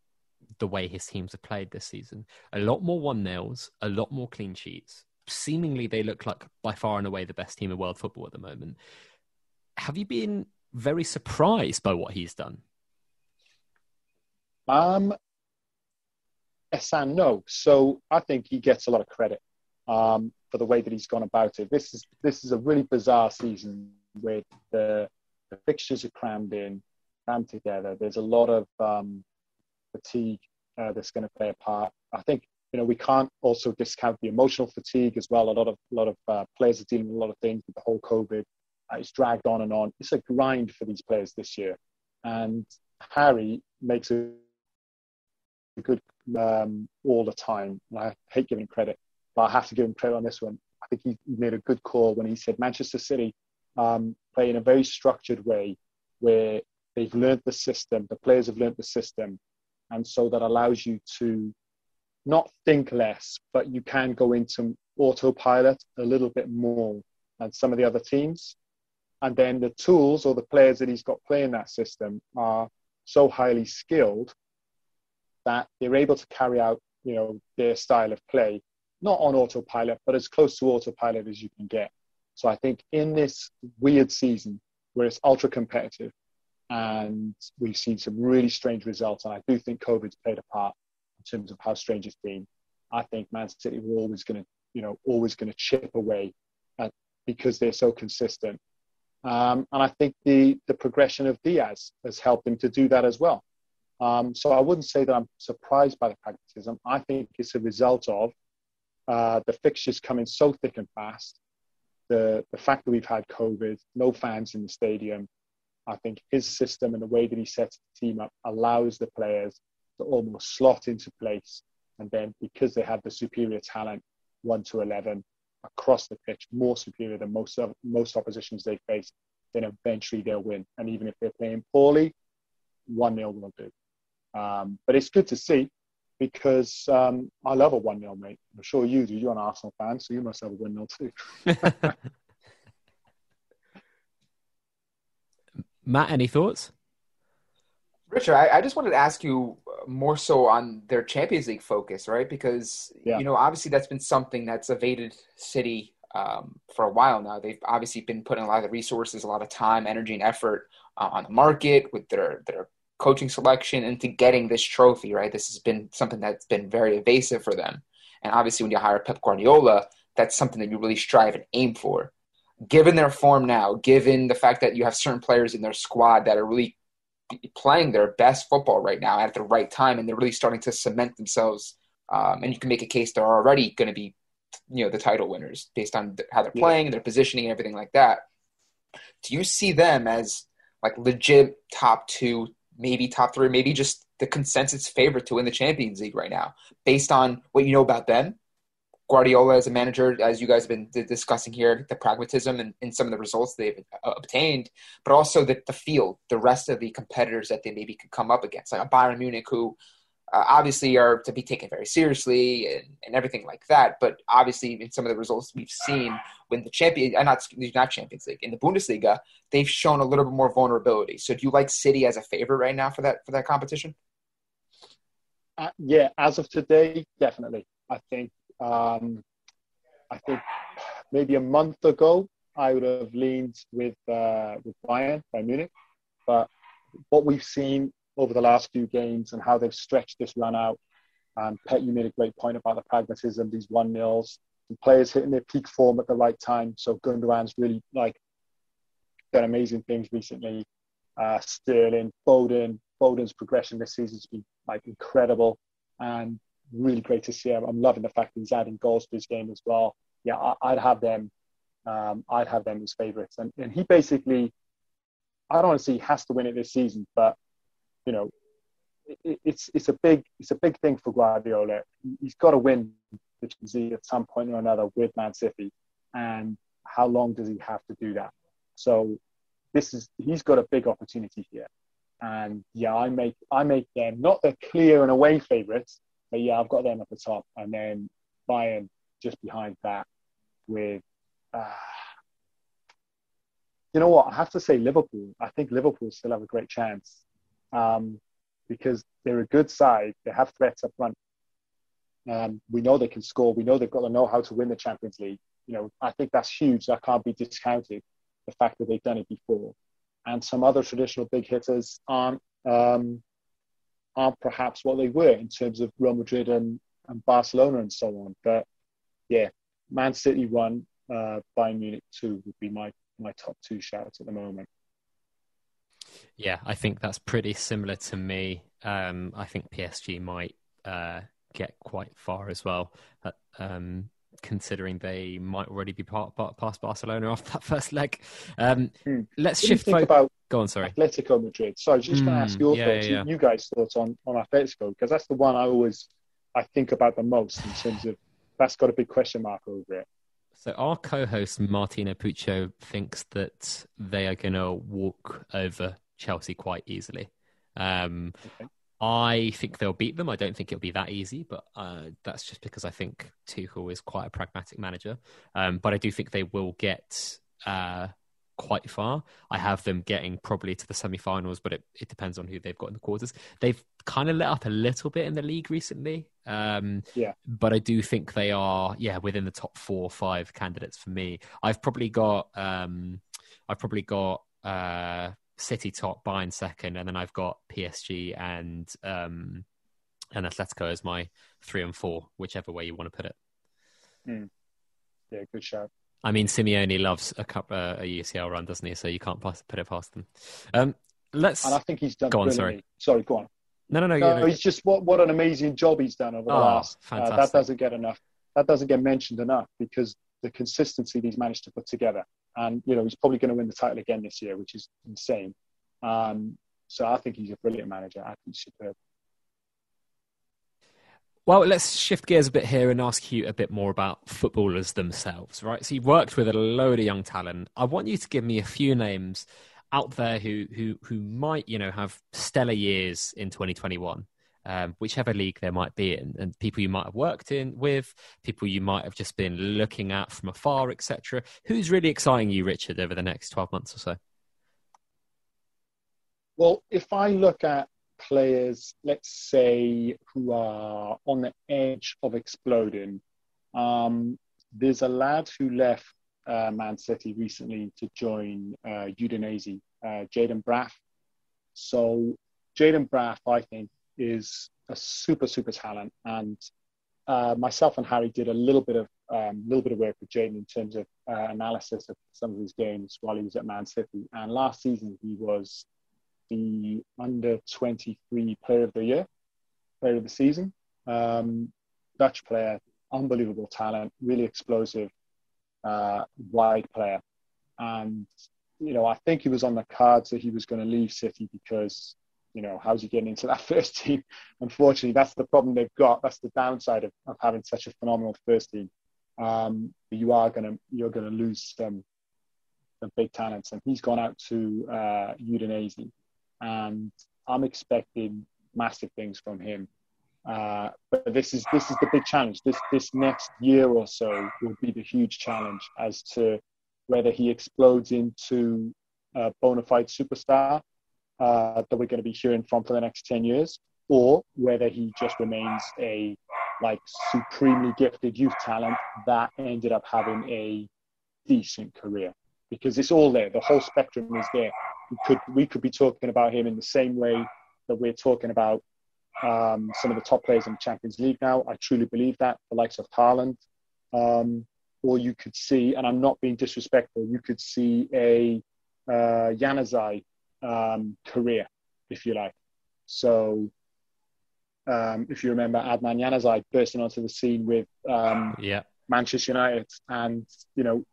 the way his teams have played this season. A lot more one nils, a lot more clean sheets. Seemingly, they look like by far and away the best team in world football at the moment. Have you been very surprised by what he's done? Um, yes and no. So I think he gets a lot of credit um, for the way that he's gone about it. This is this is a really bizarre season where the the fixtures are crammed in, crammed together. There's a lot of um, fatigue uh, that's going to play a part. I think you know we can't also discount the emotional fatigue as well. A lot of a lot of uh, players are dealing with a lot of things with the whole COVID. Uh, it's dragged on and on. It's a grind for these players this year, and Harry makes a good um, all the time. And I hate giving credit, but I have to give him credit on this one. I think he made a good call when he said Manchester City um, play in a very structured way where they've learned the system, the players have learned the system. And so that allows you to not think less, but you can go into autopilot a little bit more than some of the other teams. And then the tools or the players that he's got playing that system are so highly skilled that they're able to carry out, you know, their style of play, not on autopilot, but as close to autopilot as you can get. So I think in this weird season where it's ultra competitive and we've seen some really strange results, and I do think COVID's played a part in terms of how strange it's been. I think Man City were always going to, you know, always going to chip away at, because they're so consistent. Um, and I think the the progression of Dias has helped him to do that as well. Um, so I wouldn't say that I'm surprised by the pragmatism. I think it's a result of uh, the fixtures coming so thick and fast, the the fact that we've had COVID, no fans in the stadium. I think his system and the way that he sets the team up allows the players to almost slot into place. And then because they have the superior talent, one to eleven across the pitch, more superior than most of, most oppositions they face, then eventually they'll win. And even if they're playing poorly, one 0 will do. Um, but it's good to see because um, I love a 1 0, mate. I'm sure you do. You're an Arsenal fan, so you must have a 1 0 too. Matt, any thoughts? Richard, I, I, just wanted to ask you more so on their Champions League focus, right? Because yeah. you know, obviously that's been something that's evaded City um, for a while now. They've obviously been putting a lot of resources, a lot of time, energy, and effort uh, on the market with their their coaching selection into getting this trophy, right? This has been something that's been very evasive for them. And obviously, when you hire Pep Guardiola, that's something that you really strive and aim for. Given their form now, given the fact that you have certain players in their squad that are really playing their best football right now at the right time, and they're really starting to cement themselves. Um, and you can make a case they're already going to be, you know, the title winners based on how they're playing, their positioning, and everything like that. Do you see them as like legit top two, maybe top three, maybe just the consensus favorite to win the Champions League right now, based on what you know about them Guardiola as a manager, as you guys have been discussing here, the pragmatism and, and some of the results they've uh, obtained, but also the, the field, the rest of the competitors that they maybe could come up against, like a Bayern Munich, who uh, obviously are to be taken very seriously and, and everything like that. But obviously, in some of the results we've seen when the champion, uh, not not Champions League, in the Bundesliga, they've shown a little bit more vulnerability. So, do you like City as a favorite right now for that for that competition? Uh, yeah, as of today, definitely. I think um, I think maybe a month ago, I would have leaned with uh, with Bayern by Munich, but what we've seen over the last few games and how they've stretched this run out, and Pet, you made a great point about the pragmatism, these one nils, players hitting their peak form at the right time. So Gundogan's really like done amazing things recently. Uh, Sterling, Foden, Foden's progression this season has been like incredible, and really great to see. I'm loving the fact he's adding goals to his game as well. Yeah, I, would have them. Um, I'd have them as favourites, and, and he basically, I don't want to say he has to win it this season, but you know, it, it's it's a big it's a big thing for Guardiola. He's got to win the Champions at some point or another with Man City, and how long does he have to do that? So this is he's got a big opportunity here, and yeah, I make I make them not the clear and away favourites, but yeah, I've got them at the top, and then Bayern just behind that. With, uh, you know what? I have to say Liverpool. I think Liverpool still have a great chance um, because they're a good side. They have threats up front. Um, we know they can score. We know they've got to know how to win the Champions League. You know, I think that's huge. That can't be discounted. The fact that they've done it before, and some other traditional big hitters aren't um, aren't perhaps what they were in terms of Real Madrid and, and Barcelona and so on. But yeah, Man City one, uh, Bayern Munich two would be my my top two shouts at the moment. Yeah, I think that's pretty similar to me. Um, I think PSG might uh, get quite far as well. Um, considering they might already be part, part, past Barcelona off that first leg. Um, hmm. Let's shift. Think fo- about Go on, sorry. Atletico Madrid. Sorry, just mm, going to ask your yeah, thoughts, yeah, yeah. you guys' thoughts on on Atletico because that's the one I always I think about the most in terms of that's got a big question mark over it. So our co-host Martina Puccio thinks that they are going to walk over Chelsea quite easily. Um, okay. I think they'll beat them. I don't think it'll be that easy, but uh, that's just because I think Tuchel is quite a pragmatic manager. Um, but I do think they will get uh, quite far. I have them getting probably to the semi-finals, but it, it depends on who they've got in the quarters. They've kind of let up a little bit in the league recently. Um, yeah, but I do think they are yeah within the top four or five candidates for me. I've probably got um, I've probably got uh, City top, Bayern second, and then I've got PSG and um, and Atletico as my three and four, whichever way you want to put it. Mm. Yeah, good shout. I mean, Simeone loves a cup, uh, a UCL run, doesn't he? So you can't pass, put it past them. Um, let's. And I think he's done. Go on, sorry. Sorry, go on. No, no, no. No, no. he's just what what an amazing job he's done over the oh, last. Uh, that doesn't get enough. That doesn't get mentioned enough because the consistency he's managed to put together, and you know he's probably going to win the title again this year, which is insane. Um, so I think he's a brilliant manager. I think he's superb. Well, let's shift gears a bit here and ask you a bit more about footballers themselves, right? So you've worked with a load of young talent. I want you to give me a few names out there who who who might, you know, have stellar years in 2021. Um, whichever league they might be in, and people you might have worked in with, people you might have just been looking at from afar, etc. Who's really exciting you, Richard, over the next 12 months or so? Well, if I look at players, let's say, who are on the edge of exploding. Um, there's a lad who left uh, Man City recently to join uh, Udinese, uh, Jayden Braaf. So Jayden Braaf, I think, is a super, super talent. And uh, myself and Harry did a little bit of um, little bit of work with Jayden in terms of uh, analysis of some of his games while he was at Man City. And last season, he was the under 23 player of the year, player of the season. Um, Dutch player, unbelievable talent, really explosive, uh, wide player. And, you know, I think he was on the cards that he was going to leave City because, you know, how's he getting into that first team? Unfortunately, that's the problem they've got. That's the downside of, of having such a phenomenal first team. Um, you are going to, you're going to lose some, some big talents. And he's gone out to uh, Udinese and I'm expecting massive things from him. Uh, but this is this is the big challenge. This this next year or so will be the huge challenge as to whether he explodes into a bona fide superstar uh, that we're going to be hearing from for the next ten years, or whether he just remains a like supremely gifted youth talent that ended up having a decent career because it's all there. The whole spectrum is there we could we could be talking about him in the same way that we're talking about um, some of the top players in the Champions League now. I truly believe that the likes of Haaland, um, or you could see, and I'm not being disrespectful, you could see a uh, um, career, if you like. So, um, if you remember Adnan Januzaj bursting onto the scene with um, yeah. Manchester United, and you know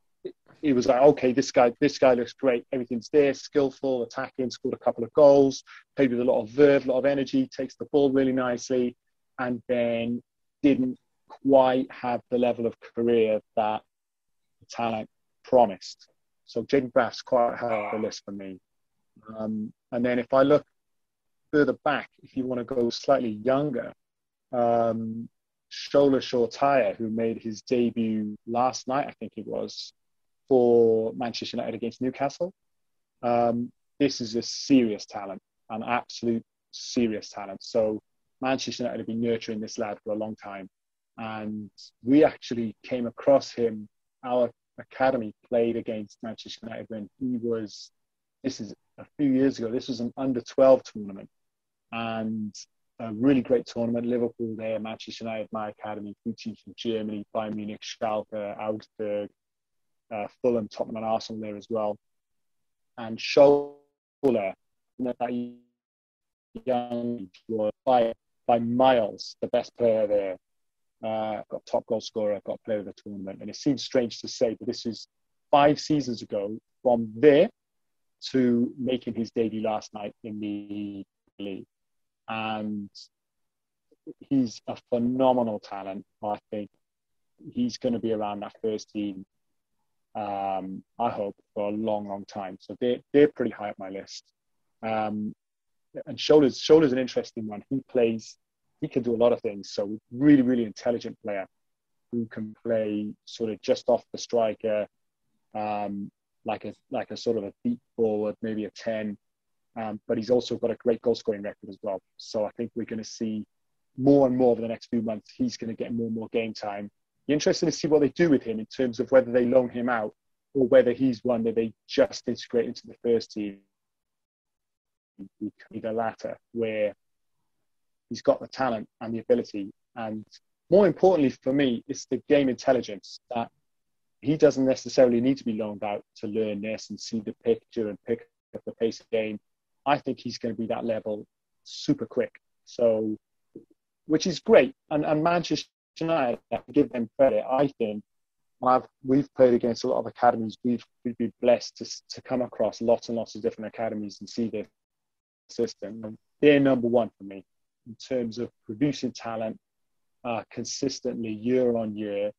he was like, okay, this guy, this guy looks great. Everything's there, skillful, attacking, scored a couple of goals, played with a lot of verve, a lot of energy, takes the ball really nicely, and then didn't quite have the level of career that the talent promised. So Jayden Braaf's quite high on the list for me. Um, and then if I look further back, if you want to go slightly younger, um, Shola Shoretire, who made his debut last night, I think it was, for Manchester United against Newcastle. Um, this is a serious talent, an absolute serious talent. So Manchester United have been nurturing this lad for a long time. And we actually came across him. Our academy played against Manchester United when he was, this is a few years ago, this was an under 12 tournament. And a really great tournament. Liverpool there, Manchester United, my academy, two teams from Germany, Bayern Munich, Schalke, Augsburg, uh, Fulham, Tottenham, and Arsenal there as well. And Shola, that young was by by miles the best player there. Uh, got top goal scorer, got player of the tournament, and it seems strange to say, but this is five seasons ago. From there to making his debut last night in the league, and he's a phenomenal talent. I think he's going to be around that first team um, I hope, for a long, long time. So they, they're pretty high up my list. Um, and Shola's, Shola's an interesting one. He plays, he can do a lot of things. So really, really intelligent player who can play sort of just off the striker, um, like a like a sort of a deep forward, maybe a ten. Um, but he's also got a great goal scoring record as well. So I think we're going to see more and more over the next few months. He's going to get more and more game time. Be interesting to see what they do with him in terms of whether they loan him out or whether he's one that they just integrate into the first team. The latter, where he's got the talent and the ability, and more importantly for me, it's the game intelligence that he doesn't necessarily need to be loaned out to learn this and see the picture and pick up the pace of the game. I think he's going to be that level super quick. So, which is great. And, and Manchester I give them credit. I think, I've we've played against a lot of academies. We've we've been blessed to to come across lots and lots of different academies and see their system. And they're number one for me in terms of producing talent uh, consistently year on year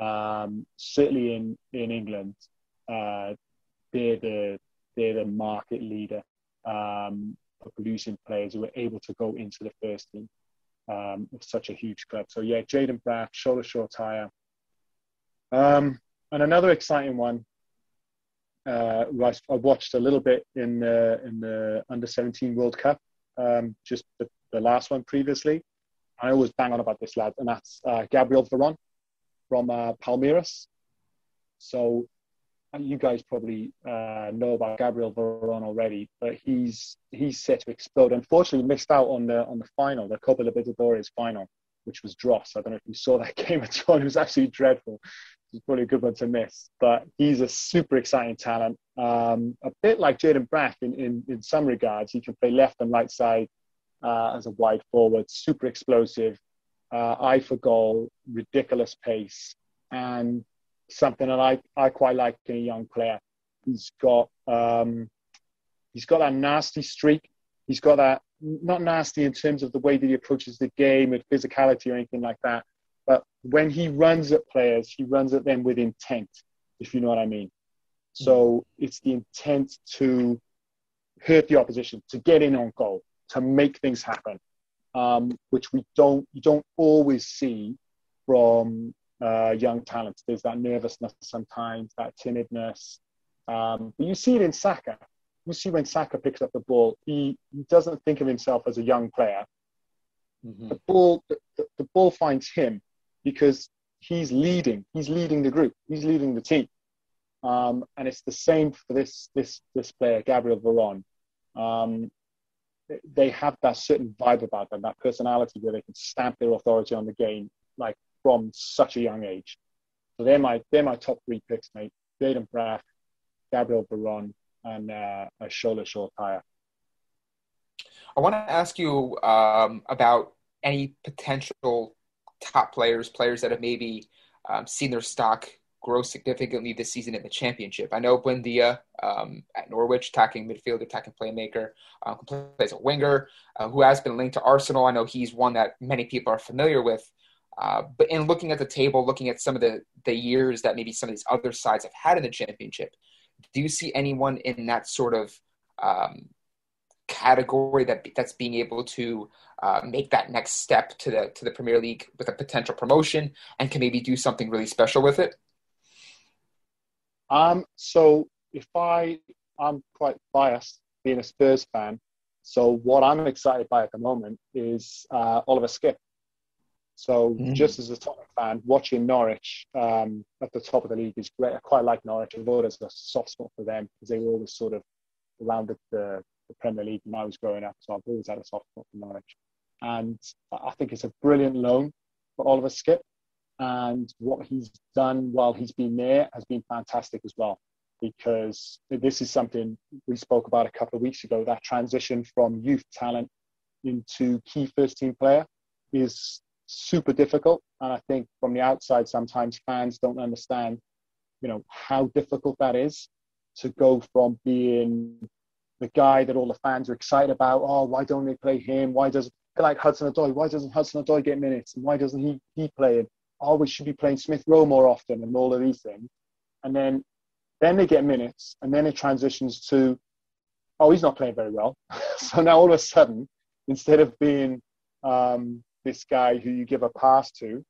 um, certainly in in England, uh, they're the they're the market leader um, for producing players who are able to go into the first team um, of such a huge club. So yeah, Jayden Braaf, Shola Shoretire. Um, and another exciting one, uh, I, I, watched a little bit in the in the under 17 World Cup, um, just the, the, last one previously. I always bang on about this lad, and that's uh, Gabriel Veron from uh, Palmeiras. So you guys probably uh, know about Gabriel Veron already, but he's he's set to explode. Unfortunately, missed out on the on the final, the Copa Libertadores final, which was dross. I don't know if you saw that game at all. It was absolutely dreadful. It was probably a good one to miss. But he's a super exciting talent. Um, a bit like Jayden Braaf in, in, in some regards. He can play left and right side uh, as a wide forward, super explosive, uh, eye for goal, ridiculous pace, and something that I, I quite like in a young player. He's got um, he's got that nasty streak. He's got that not nasty in terms of the way that he approaches the game with physicality or anything like that. But when he runs at players, he runs at them with intent, if you know what I mean. So it's the intent to hurt the opposition, to get in on goal, to make things happen um, which we don't you don't always see from uh, young talents. There's that nervousness sometimes, that timidness. Um, but you see it in Saka. You see when Saka picks up the ball, he, he doesn't think of himself as a young player. Mm-hmm. The ball the, the ball finds him because he's leading. He's leading the group. He's leading the team. Um, and it's the same for this this this player, Gabriel Veron. Um, they have that certain vibe about them, that personality where they can stamp their authority on the game, like from such a young age. So they're my they're my top three picks, mate. Jayden Braaf, Gabriel Veron, and uh, Shola. I want to ask you um, about any potential top players, players that have maybe um, seen their stock grow significantly this season in the championship. I know Buendia um, at Norwich, attacking midfielder, attacking playmaker, uh, plays a winger, uh, who has been linked to Arsenal. I know he's one that many people are familiar with. Uh, but in looking at the table, looking at some of the, the years that maybe some of these other sides have had in the championship, do you see anyone in that sort of um, category that that's being able to uh, make that next step to the to the Premier League with a potential promotion and can maybe do something really special with it? Um, so if I, I'm quite biased being a Spurs fan. So what I'm excited by at the moment is uh, Oliver Skipp. So mm. just as a Tottenham fan, watching Norwich um, at the top of the league is great. I quite like Norwich. I've always a soft spot for them because they were always sort of around the, the, the Premier League when I was growing up. So I've always had a soft spot for Norwich. And I think it's a brilliant loan for Oliver Skipp and what he's done while he's been there has been fantastic as well because this is something we spoke about a couple of weeks ago that transition from youth talent into key first team player is super difficult. And i think from the outside sometimes fans don't understand you know how difficult that is to go from being the guy that all the fans are excited about. Oh why don't they play him? Why does like hudson odoi why doesn't hudson odoi get minutes? And why doesn't he he play it oh, we should be playing Smith Rowe more often and all of these things. And then then they get minutes and then it transitions to, oh, he's not playing very well. so now all of a sudden, instead of being um, this guy who you give a pass to,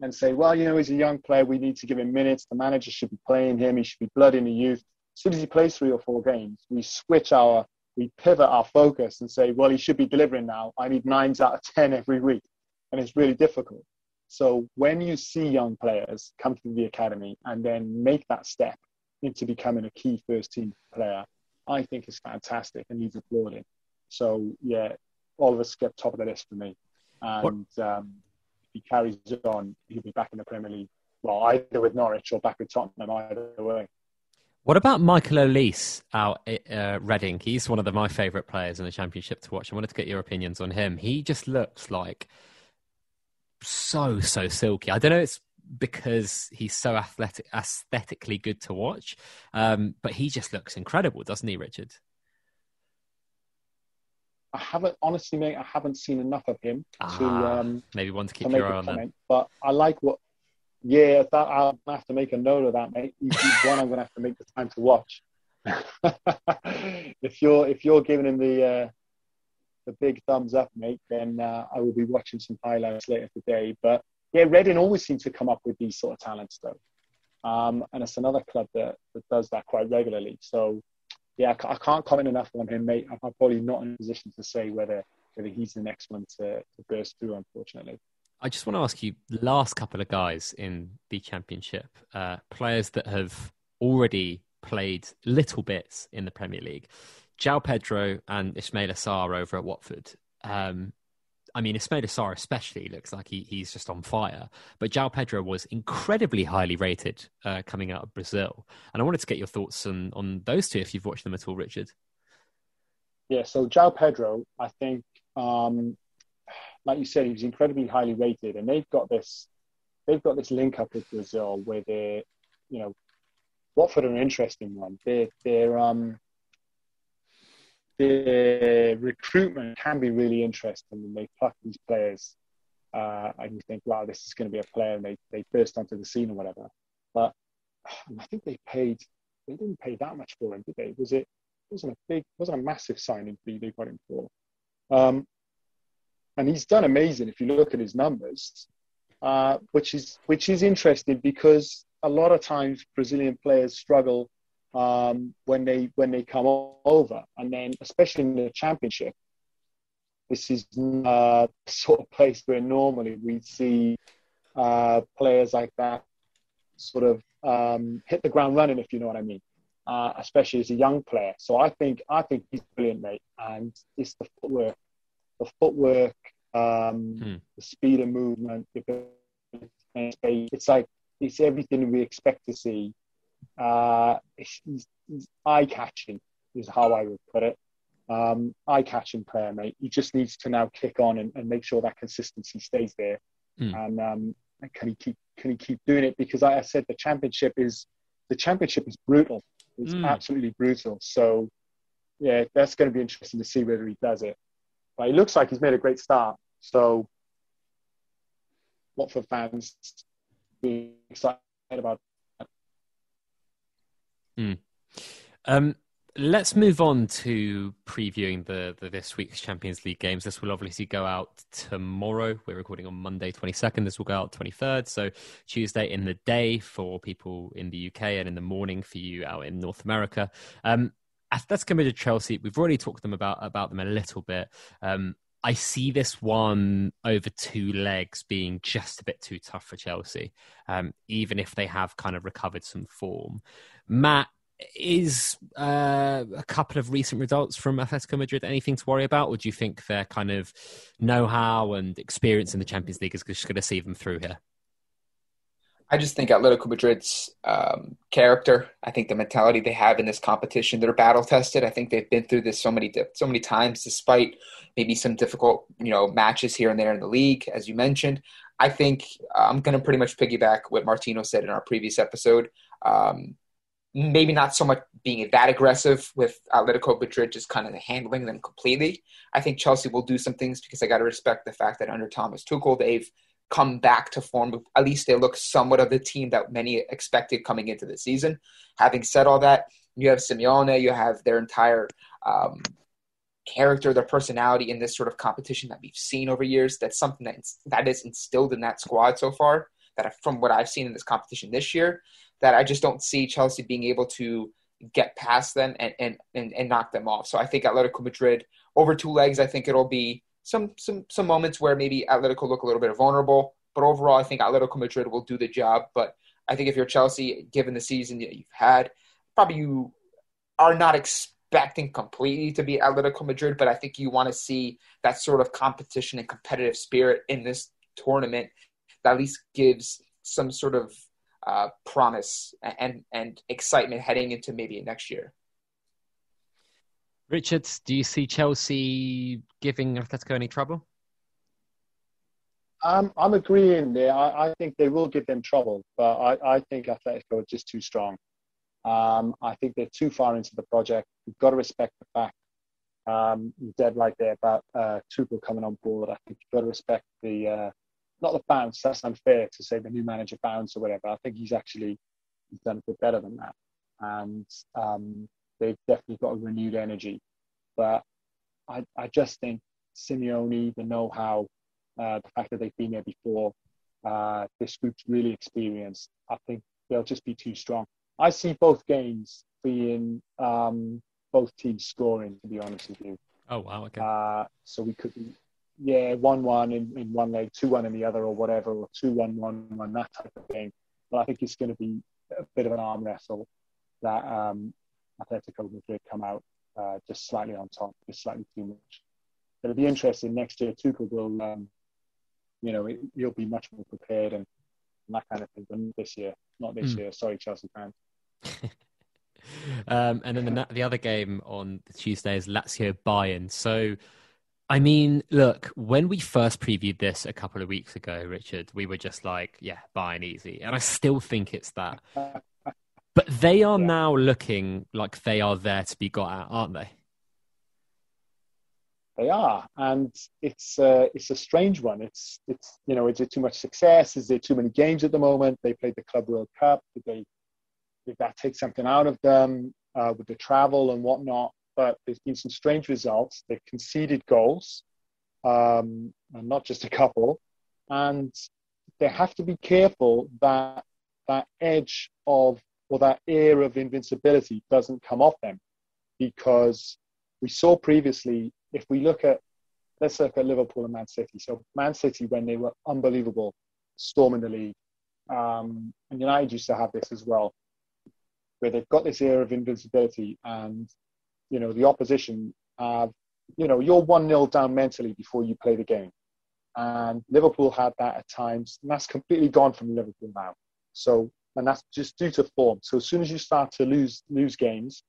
and say, well, you know, he's a young player. We need to give him minutes. The manager should be playing him. He should be blood in the youth. As soon as he plays three or four games, we switch our, we pivot our focus and say, well, he should be delivering now. I need nines out of 10 every week. And it's really difficult. So when you see young players come to the academy and then make that step into becoming a key first team player, I think is fantastic and needs applauding. So yeah, Oliver Skipp top of the list for me. And um, if he carries on, he'll be back in the Premier League. Well, either with Norwich or back with Tottenham, either way. What about Michael Olise out at uh, Reading? He's one of the, my favourite players in the Championship to watch. I wanted to get your opinions on him. He just looks like so so silky. I don't know. It's because he's so athletic, aesthetically good to watch, um, but he just looks incredible, doesn't he, Richard? I haven't honestly, mate. I haven't seen enough of him ah, to um, maybe one to keep to your eye on. Comment, but I like what. Yeah, that I'll have to make a note of that, mate. He's one I'm going to have to make the time to watch. if you're if you're giving him the uh, the big thumbs up, mate, then uh, I will be watching some highlights later today. But yeah, Reading always seems to come up with these sort of talents, though. Um, and it's another club that, that does that quite regularly. So yeah, I can't comment enough on him, mate. I'm probably not in a position to say whether whether he's the next one to, to burst through, unfortunately. I just want to ask you, last couple of guys in the championship, uh, players that have already played little bits in the Premier League. João Pedro and Ismaila Sarr over at Watford. Um, I mean, Ismaila Sarr especially looks like he, he's just on fire. But João Pedro was incredibly highly rated uh, coming out of Brazil. And I wanted to get your thoughts on, on those two if you've watched them at all, Richard. Yeah, so João Pedro, I think, um, like you said, he was incredibly highly rated. And they've got this they've got this link up with Brazil where they're, you know, Watford are an interesting one. They're, they're um, the recruitment can be really interesting when they pluck these players uh, and you think, wow, this is going to be a player, and they, they burst onto the scene or whatever. But I think they paid, they didn't pay that much for him, did they? Was it, it wasn't a big, wasn't a massive signing fee they got him for. Um, and he's done amazing if you look at his numbers, uh, which is which is interesting because a lot of times Brazilian players struggle um, when they when they come over, and then especially in the championship, this is uh, the sort of place where normally we see uh, players like that sort of um, hit the ground running, if you know what I mean. Uh, especially as a young player. So I think I think he's brilliant, mate. And it's the footwork, the footwork, um, hmm. the speed of movement. It's like it's everything we expect to see uh, he's, he's eye catching, is how I would put it. Um, eye catching player, mate. He just needs to now kick on and, and make sure that consistency stays there. Mm. And, um, and can he keep can he keep doing it? Because like I said, the championship is the championship is brutal. It's mm. absolutely brutal. So yeah, that's going to be interesting to see whether he does it. But he looks like he's made a great start. So Watford fans be excited about Mm. Um, let's move on to previewing the, the, this week's Champions League games. This will obviously go out tomorrow. We're recording on Monday, 22nd. This will go out 23rd. So Tuesday in the day for people in the UK and in the morning for you out in North America. Um, committed Chelsea. We've already talked them about about them a little bit. Um, I see this one over two legs being just a bit too tough for Chelsea, um, even if they have kind of recovered some form. Matt, is uh, a couple of recent results from Atletico Madrid anything to worry about, or do you think their kind of know-how and experience in the Champions League is just going to see them through here? I just think Atletico Madrid's um, character, I think the mentality they have in this competition, they're battle tested. I think they've been through this so many so many times, despite maybe some difficult you know matches here and there in the league, as you mentioned. I think uh, I'm going to pretty much piggyback what Martino said in our previous episode. Um, maybe not so much being that aggressive with Atletico Madrid, just kind of handling them completely. I think Chelsea will do some things because I got to respect the fact that under Thomas Tuchel, they've come back to form. At least they look somewhat of the team that many expected coming into the season. Having said all that, you have Simeone, you have their entire um, character, their personality in this sort of competition that we've seen over years. That's something that that is instilled in that squad so far. that from what I've seen in this competition this year, that I just don't see Chelsea being able to get past them and and and, and knock them off. So I think Atletico Madrid over two legs. I think it'll be some some some moments where maybe Atletico look a little bit vulnerable, but overall, I think Atletico Madrid will do the job. But I think if you're Chelsea, given the season that you've had, probably you are not expecting completely to be Atletico Madrid, but I think you want to see that sort of competition and competitive spirit in this tournament that at least gives some sort of uh, promise and and excitement heading into maybe next year. Richards, do you see Chelsea giving Atletico any trouble? Um, I'm agreeing there. I, I, think they will give them trouble, but I, I think Atletico are just too strong. Um, I think they're too far into the project. You've got to respect the fact. Um, dead right there about uh, Tuchel coming on board. I think you've got to respect the uh, not the bounce. That's unfair to say the new manager bounce or whatever. I think he's actually done a bit better than that, and um, they've definitely got a renewed energy. But I, I just think Simeone, the know-how, uh, the fact that they've been there before, uh, this group's really experienced. I think they'll just be too strong. I see both games being um, both teams scoring. To be honest with you. Oh wow! Okay. Uh, so we could be, yeah, one-one in, in one leg, two-one in the other, or whatever, or two-one-one-one that type of thing. But I think it's going to be a bit of an arm wrestle that um, Atletico Madrid come out uh, just slightly on top, just slightly too much. But it'll be interesting next year. Tuchel will, um, you know, he'll be much more prepared and, and that kind of thing. But this year, not this mm. year. Sorry, Chelsea fans. um, and then the, the other game on Tuesday is Lazio Bayern. So, I mean, look, when we first previewed this a couple of weeks ago, Richard, we were just like, yeah, Bayern easy. And I still think it's that. But they are yeah. now looking like they are there to be got at, aren't they? They are, and it's uh, it's a strange one. It's it's you know, is it too much success? Is there too many games at the moment? They played the Club World Cup. Did they did that take something out of them uh, with the travel and whatnot? But there's been some strange results. They've conceded goals, um, and not just a couple, and they have to be careful that that edge of or that air of invincibility doesn't come off them because we saw previously if we look at let's look at Liverpool and Man City. So Man City when they were unbelievable, storming the league, um, and United used to have this as well, where they've got this air of invincibility, and you know the opposition have, you know, you're one 0 down mentally before you play the game, and Liverpool had that at times, and that's completely gone from Liverpool now. So and that's just due to form. So as soon as you start to lose lose games,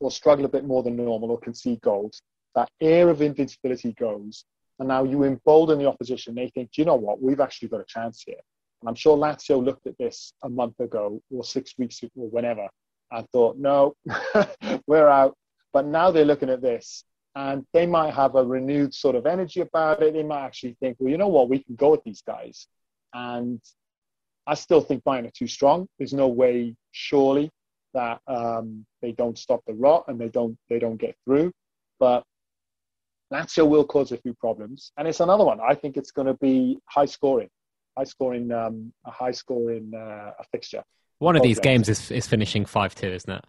or struggle a bit more than normal, or concede goals, that air of invincibility goes, and now you embolden the opposition. They think, do you know what? We've actually got a chance here. And I'm sure Lazio looked at this a month ago, or six weeks ago, or whenever, and thought, no, we're out. But now they're looking at this, and they might have a renewed sort of energy about it. They might actually think, well, you know what? We can go with these guys. And I still think Bayern are too strong. There's no way, surely, that um, they don't stop the rot and they don't they don't get through. But Lazio will cause a few problems, and it's another one. I think it's going to be high scoring, high scoring, um, a high scoring uh, a fixture. One of these games is is finishing five two, isn't it?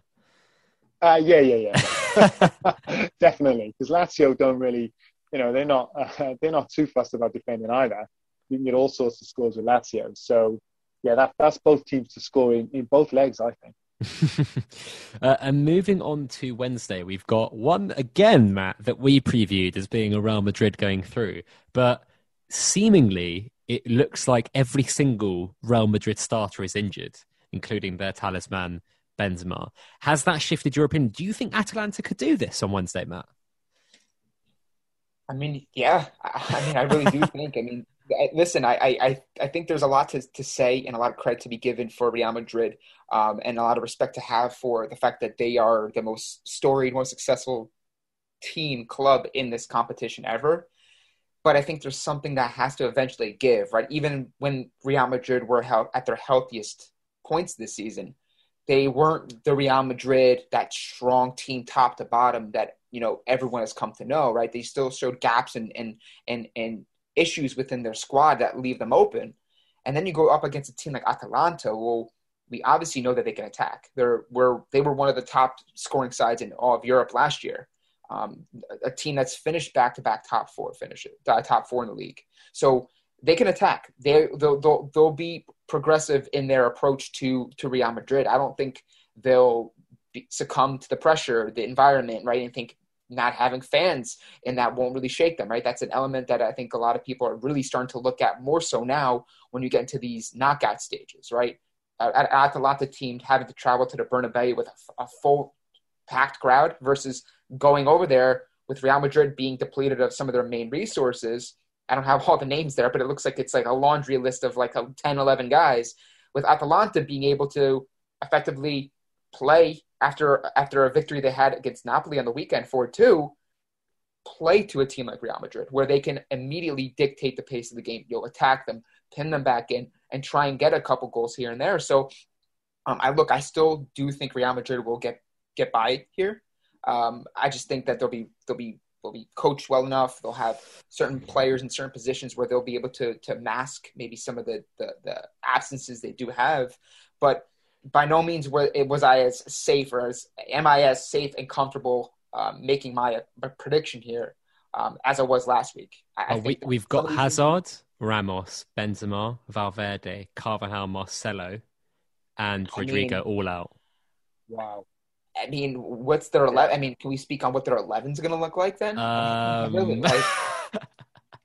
Uh, yeah, yeah, yeah, definitely. Because Lazio don't really, you know, they're not uh, they're not too fussed about defending either. You can get all sorts of scores with Lazio, so yeah, that, that's both teams to score in, in both legs, I think. uh, and moving on to Wednesday, we've got one again, Matt, that we previewed as being a Real Madrid going through. But seemingly, it looks like every single Real Madrid starter is injured, including their talisman, Benzema. Has that shifted your opinion? Do you think Atalanta could do this on Wednesday, Matt? I mean, yeah. I mean, I really do think. I mean, listen, I, I, I think there's a lot to, to say and a lot of credit to be given for Real Madrid um, and a lot of respect to have for the fact that they are the most storied, most successful team club in this competition ever. But I think there's something that has to eventually give, right? Even when Real Madrid were at their healthiest points this season, they weren't the Real Madrid, that strong team top to bottom that you know everyone has come to know, right? They still showed gaps and and and and issues within their squad that leave them open. And then you go up against a team like Atalanta. Well, we obviously know that they can attack. They're were they were one of the top scoring sides in all of Europe last year. Um, a team that's finished back to back top four finishes, uh, top four in the league. So they can attack. They they'll, they'll they'll be progressive in their approach to to Real Madrid. I don't think they'll be, succumb to the pressure, the environment, right? And think not having fans and that won't really shake them, right? That's an element that I think a lot of people are really starting to look at more so now when you get into these knockout stages, right? At Atalanta team having to travel to the Bernabeu with a, a full packed crowd versus going over there with Real Madrid being depleted of some of their main resources. I don't have all the names there, but it looks like it's like a laundry list of like 10, 11 guys with Atalanta being able to effectively play after after a victory they had against Napoli on the weekend 4-2 play to a team like Real Madrid where they can immediately dictate the pace of the game. You'll attack them, pin them back in, and try and get a couple goals here and there. So um, I look, I still do think Real Madrid will get get by here. Um, I just think that they'll be they'll be they'll be coached well enough. They'll have certain players in certain positions where they'll be able to to mask maybe some of the the, the absences they do have. But by no means was I as safe or as am I as safe and comfortable um, making my, my, prediction here um, as I was last week. I, oh, we, have got Hazard, Ramos, Benzema, Valverde, Carvajal, Marcelo, and I Rodrygo mean, all out. Wow. I mean, what's their eleven? I mean, can we speak on what their eleven is going to look like then? Um... really, like,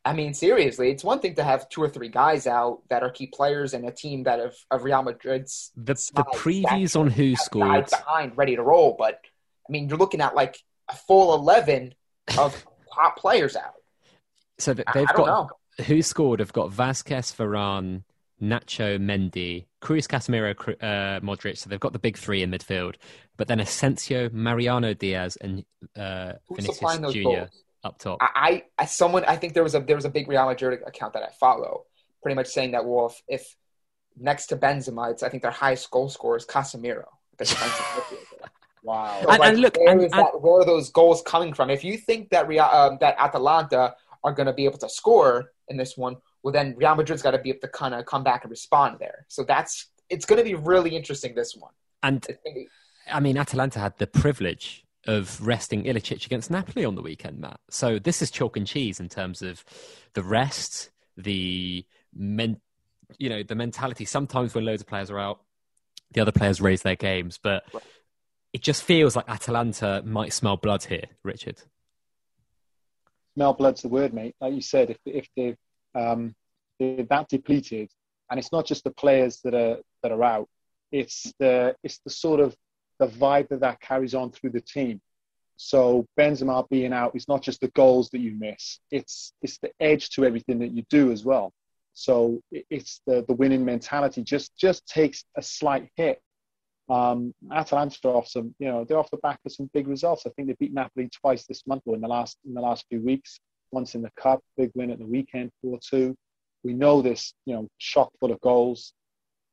I mean, seriously, it's one thing to have two or three guys out that are key players in a team that of, of Real Madrid's the the previews on who scored behind ready to roll. But I mean, you're looking at like a full eleven of top players out. So they've I, I got know. who scored. Have got Vázquez, Varane, Nacho, Mendy, Kroos, Casemiro, uh, Modric. So they've got the big three in midfield. But then Asensio, Mariano Diaz, and uh, Vinicius Junior up top. I, I, someone, I think there was a there was a big Real Madrid account that I follow, pretty much saying that well, if, if next to Benzema, it's I think their highest goal scorer is Casemiro. wow. So and, like, and, look, where, and, and, that, where are those goals coming from? If you think that Real, um, that Atalanta are going to be able to score in this one, well, then Real Madrid's got to be able to kind of come back and respond there. So that's it's going to be really interesting this one. And I mean, Atalanta had the privilege of resting Ilicic against Napoli on the weekend, Matt. So this is chalk and cheese in terms of the rest, the men, you know, the mentality. Sometimes when loads of players are out, the other players raise their games, but it just feels like Atalanta might smell blood here, Richard. Smell blood's the word, mate. Like you said, if if they've um, they're that depleted, and it's not just the players that are that are out, it's the it's the sort of the vibe that that carries on through the team. So Benzema being out is not just the goals that you miss; it's it's the edge to everything that you do as well. So it's the the winning mentality just just takes a slight hit. Um, Atalanta off some, you know, they're off the back of some big results. I think they beat Napoli twice this month or in the last in the last few weeks. Once in the cup, big win at the weekend, four two. We know this, you know, chock full of goals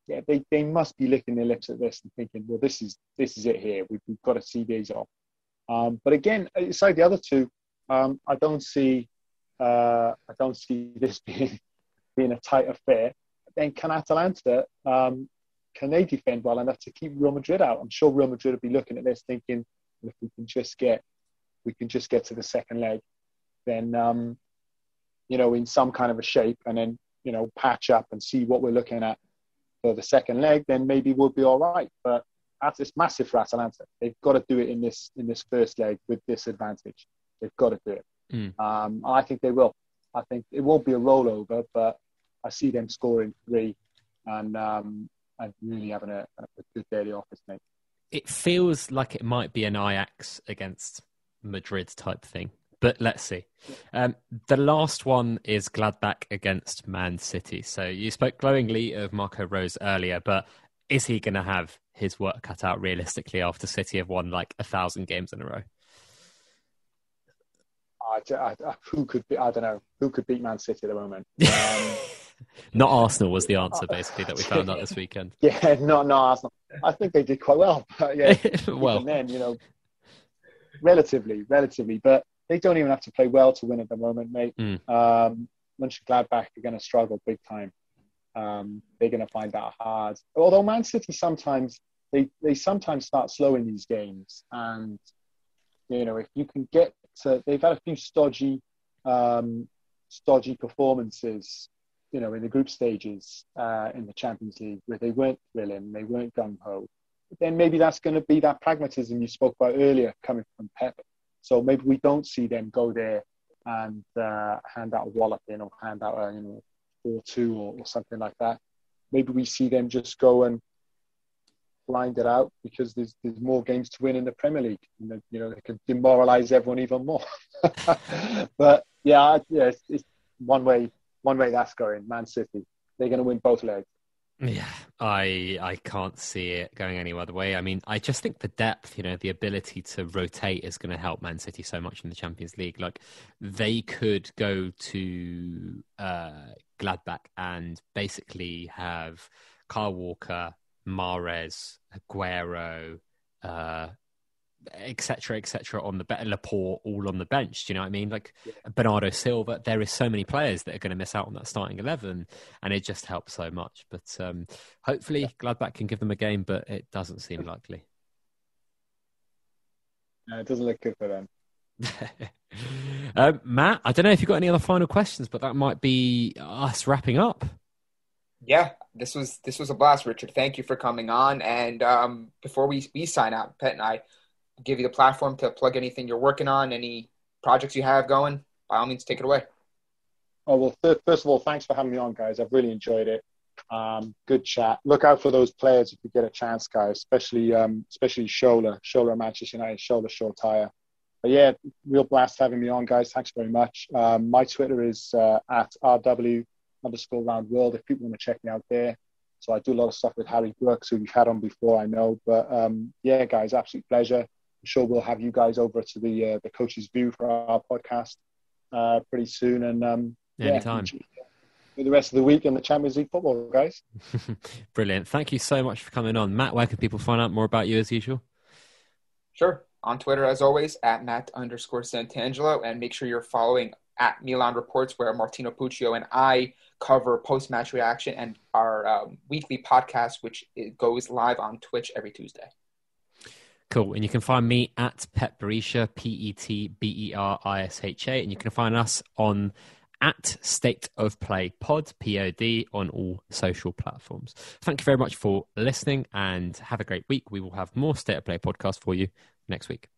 yeah, they, they must be licking their lips at this and thinking, well, this is this is it here. We've, we've got to see these off. Um, but again, aside the other two, um, I don't see uh, I don't see this being being a tight affair. Then can Atalanta um, can they defend well enough to keep Real Madrid out? I'm sure Real Madrid will be looking at this thinking, if we can just get we can just get to the second leg, then um, you know in some kind of a shape, and then you know patch up and see what we're looking at for the second leg, then maybe we'll be all right. But that's it's massive for Atalanta. They've got to do it in this in this first leg with this advantage. They've got to do it. Mm. Um, I think they will. I think it won't be a rollover, but I see them scoring three and um, and really having a, a good day at the office, mate. It feels like it might be an Ajax against Madrid type thing but let's see. Um, the last one is Gladbach against Man City. So you spoke glowingly of Marco Rose earlier, but is he going to have his work cut out realistically after City have won like a thousand games in a row? I, I, who could be? I don't know who could beat Man City at the moment. Um, not Arsenal was the answer basically that we found out this weekend. Yeah, not not Arsenal. I think they did quite well. But yeah, well, then you know, relatively, relatively, but they don't even have to play well to win at the moment, mate. Mm. Um, Mönchengladbach are going to struggle big time. Um, they're going to find that hard. Although Man City sometimes they they sometimes start slow in these games, and you know if you can get to, they've had a few stodgy um, stodgy performances, you know, in the group stages uh, in the Champions League where they weren't thrilling, they weren't gung ho. Then maybe that's going to be that pragmatism you spoke about earlier coming from Pep. So maybe we don't see them go there and uh, hand out a walloping or hand out a you know four two or, or something like that. Maybe we see them just go and blind it out because there's there's more games to win in the Premier League. You know, you know they can demoralise everyone even more. but yeah, yeah, it's, it's, one way one way that's going. Man City, they're going to win both legs. Yeah, I I can't see it going any other way. I mean, I just think the depth, you know, the ability to rotate is going to help Man City so much in the Champions League. Like they could go to uh, Gladbach and basically have Kyle Walker, Mahrez, Aguero, uh, etc., etc. on the bench, Laporte all on the bench. Do you know what I mean? Like yeah. Bernardo Silva, there is so many players that are going to miss out on that starting eleven, and it just helps so much. But um, hopefully, yeah. Gladbach can give them a game, but it doesn't seem likely. No, it doesn't look good for them. um, Matt, I don't know if you've got any other final questions, but that might be us wrapping up. Yeah, this was this was a blast, Richard. Thank you for coming on. And um, before we we sign out, Pet and I give you the platform to plug anything you're working on, any projects you have going. By all means, take it away. Oh well, th- first of all, thanks for having me on, guys. I've really enjoyed it. Um, good chat. Look out for those players if you get a chance, guys. Especially um, especially Shola, Shola Manchester United, Shola Shoretire. But yeah, real blast having me on, guys. Thanks very much. Um, my Twitter is uh, at rw underscore round world if people want to check me out there. So I do a lot of stuff with Harry Brooks, who we've had on before, I know. But um, yeah, guys, absolute pleasure. I'm sure we'll have you guys over to the uh, the coach's view for our podcast uh, pretty soon. And um, yeah, anytime. For the rest of the week in the Champions League football, guys. Brilliant. Thank you so much for coming on. Matt, where can people find out more about you as usual? Sure. On Twitter, as always, at Matt underscore Santangelo. And make sure you're following at Milan Reports, where Martino Puccio and I cover post match reaction and our um, weekly podcast, which goes live on Twitch every Tuesday. Cool. And you can find me at Pet Berisha, P E T B E R I S H A. And you can find us on at State of Play Pod, P O D, on all social platforms. Thank you very much for listening and have a great week. We will have more State of Play podcast for you next week.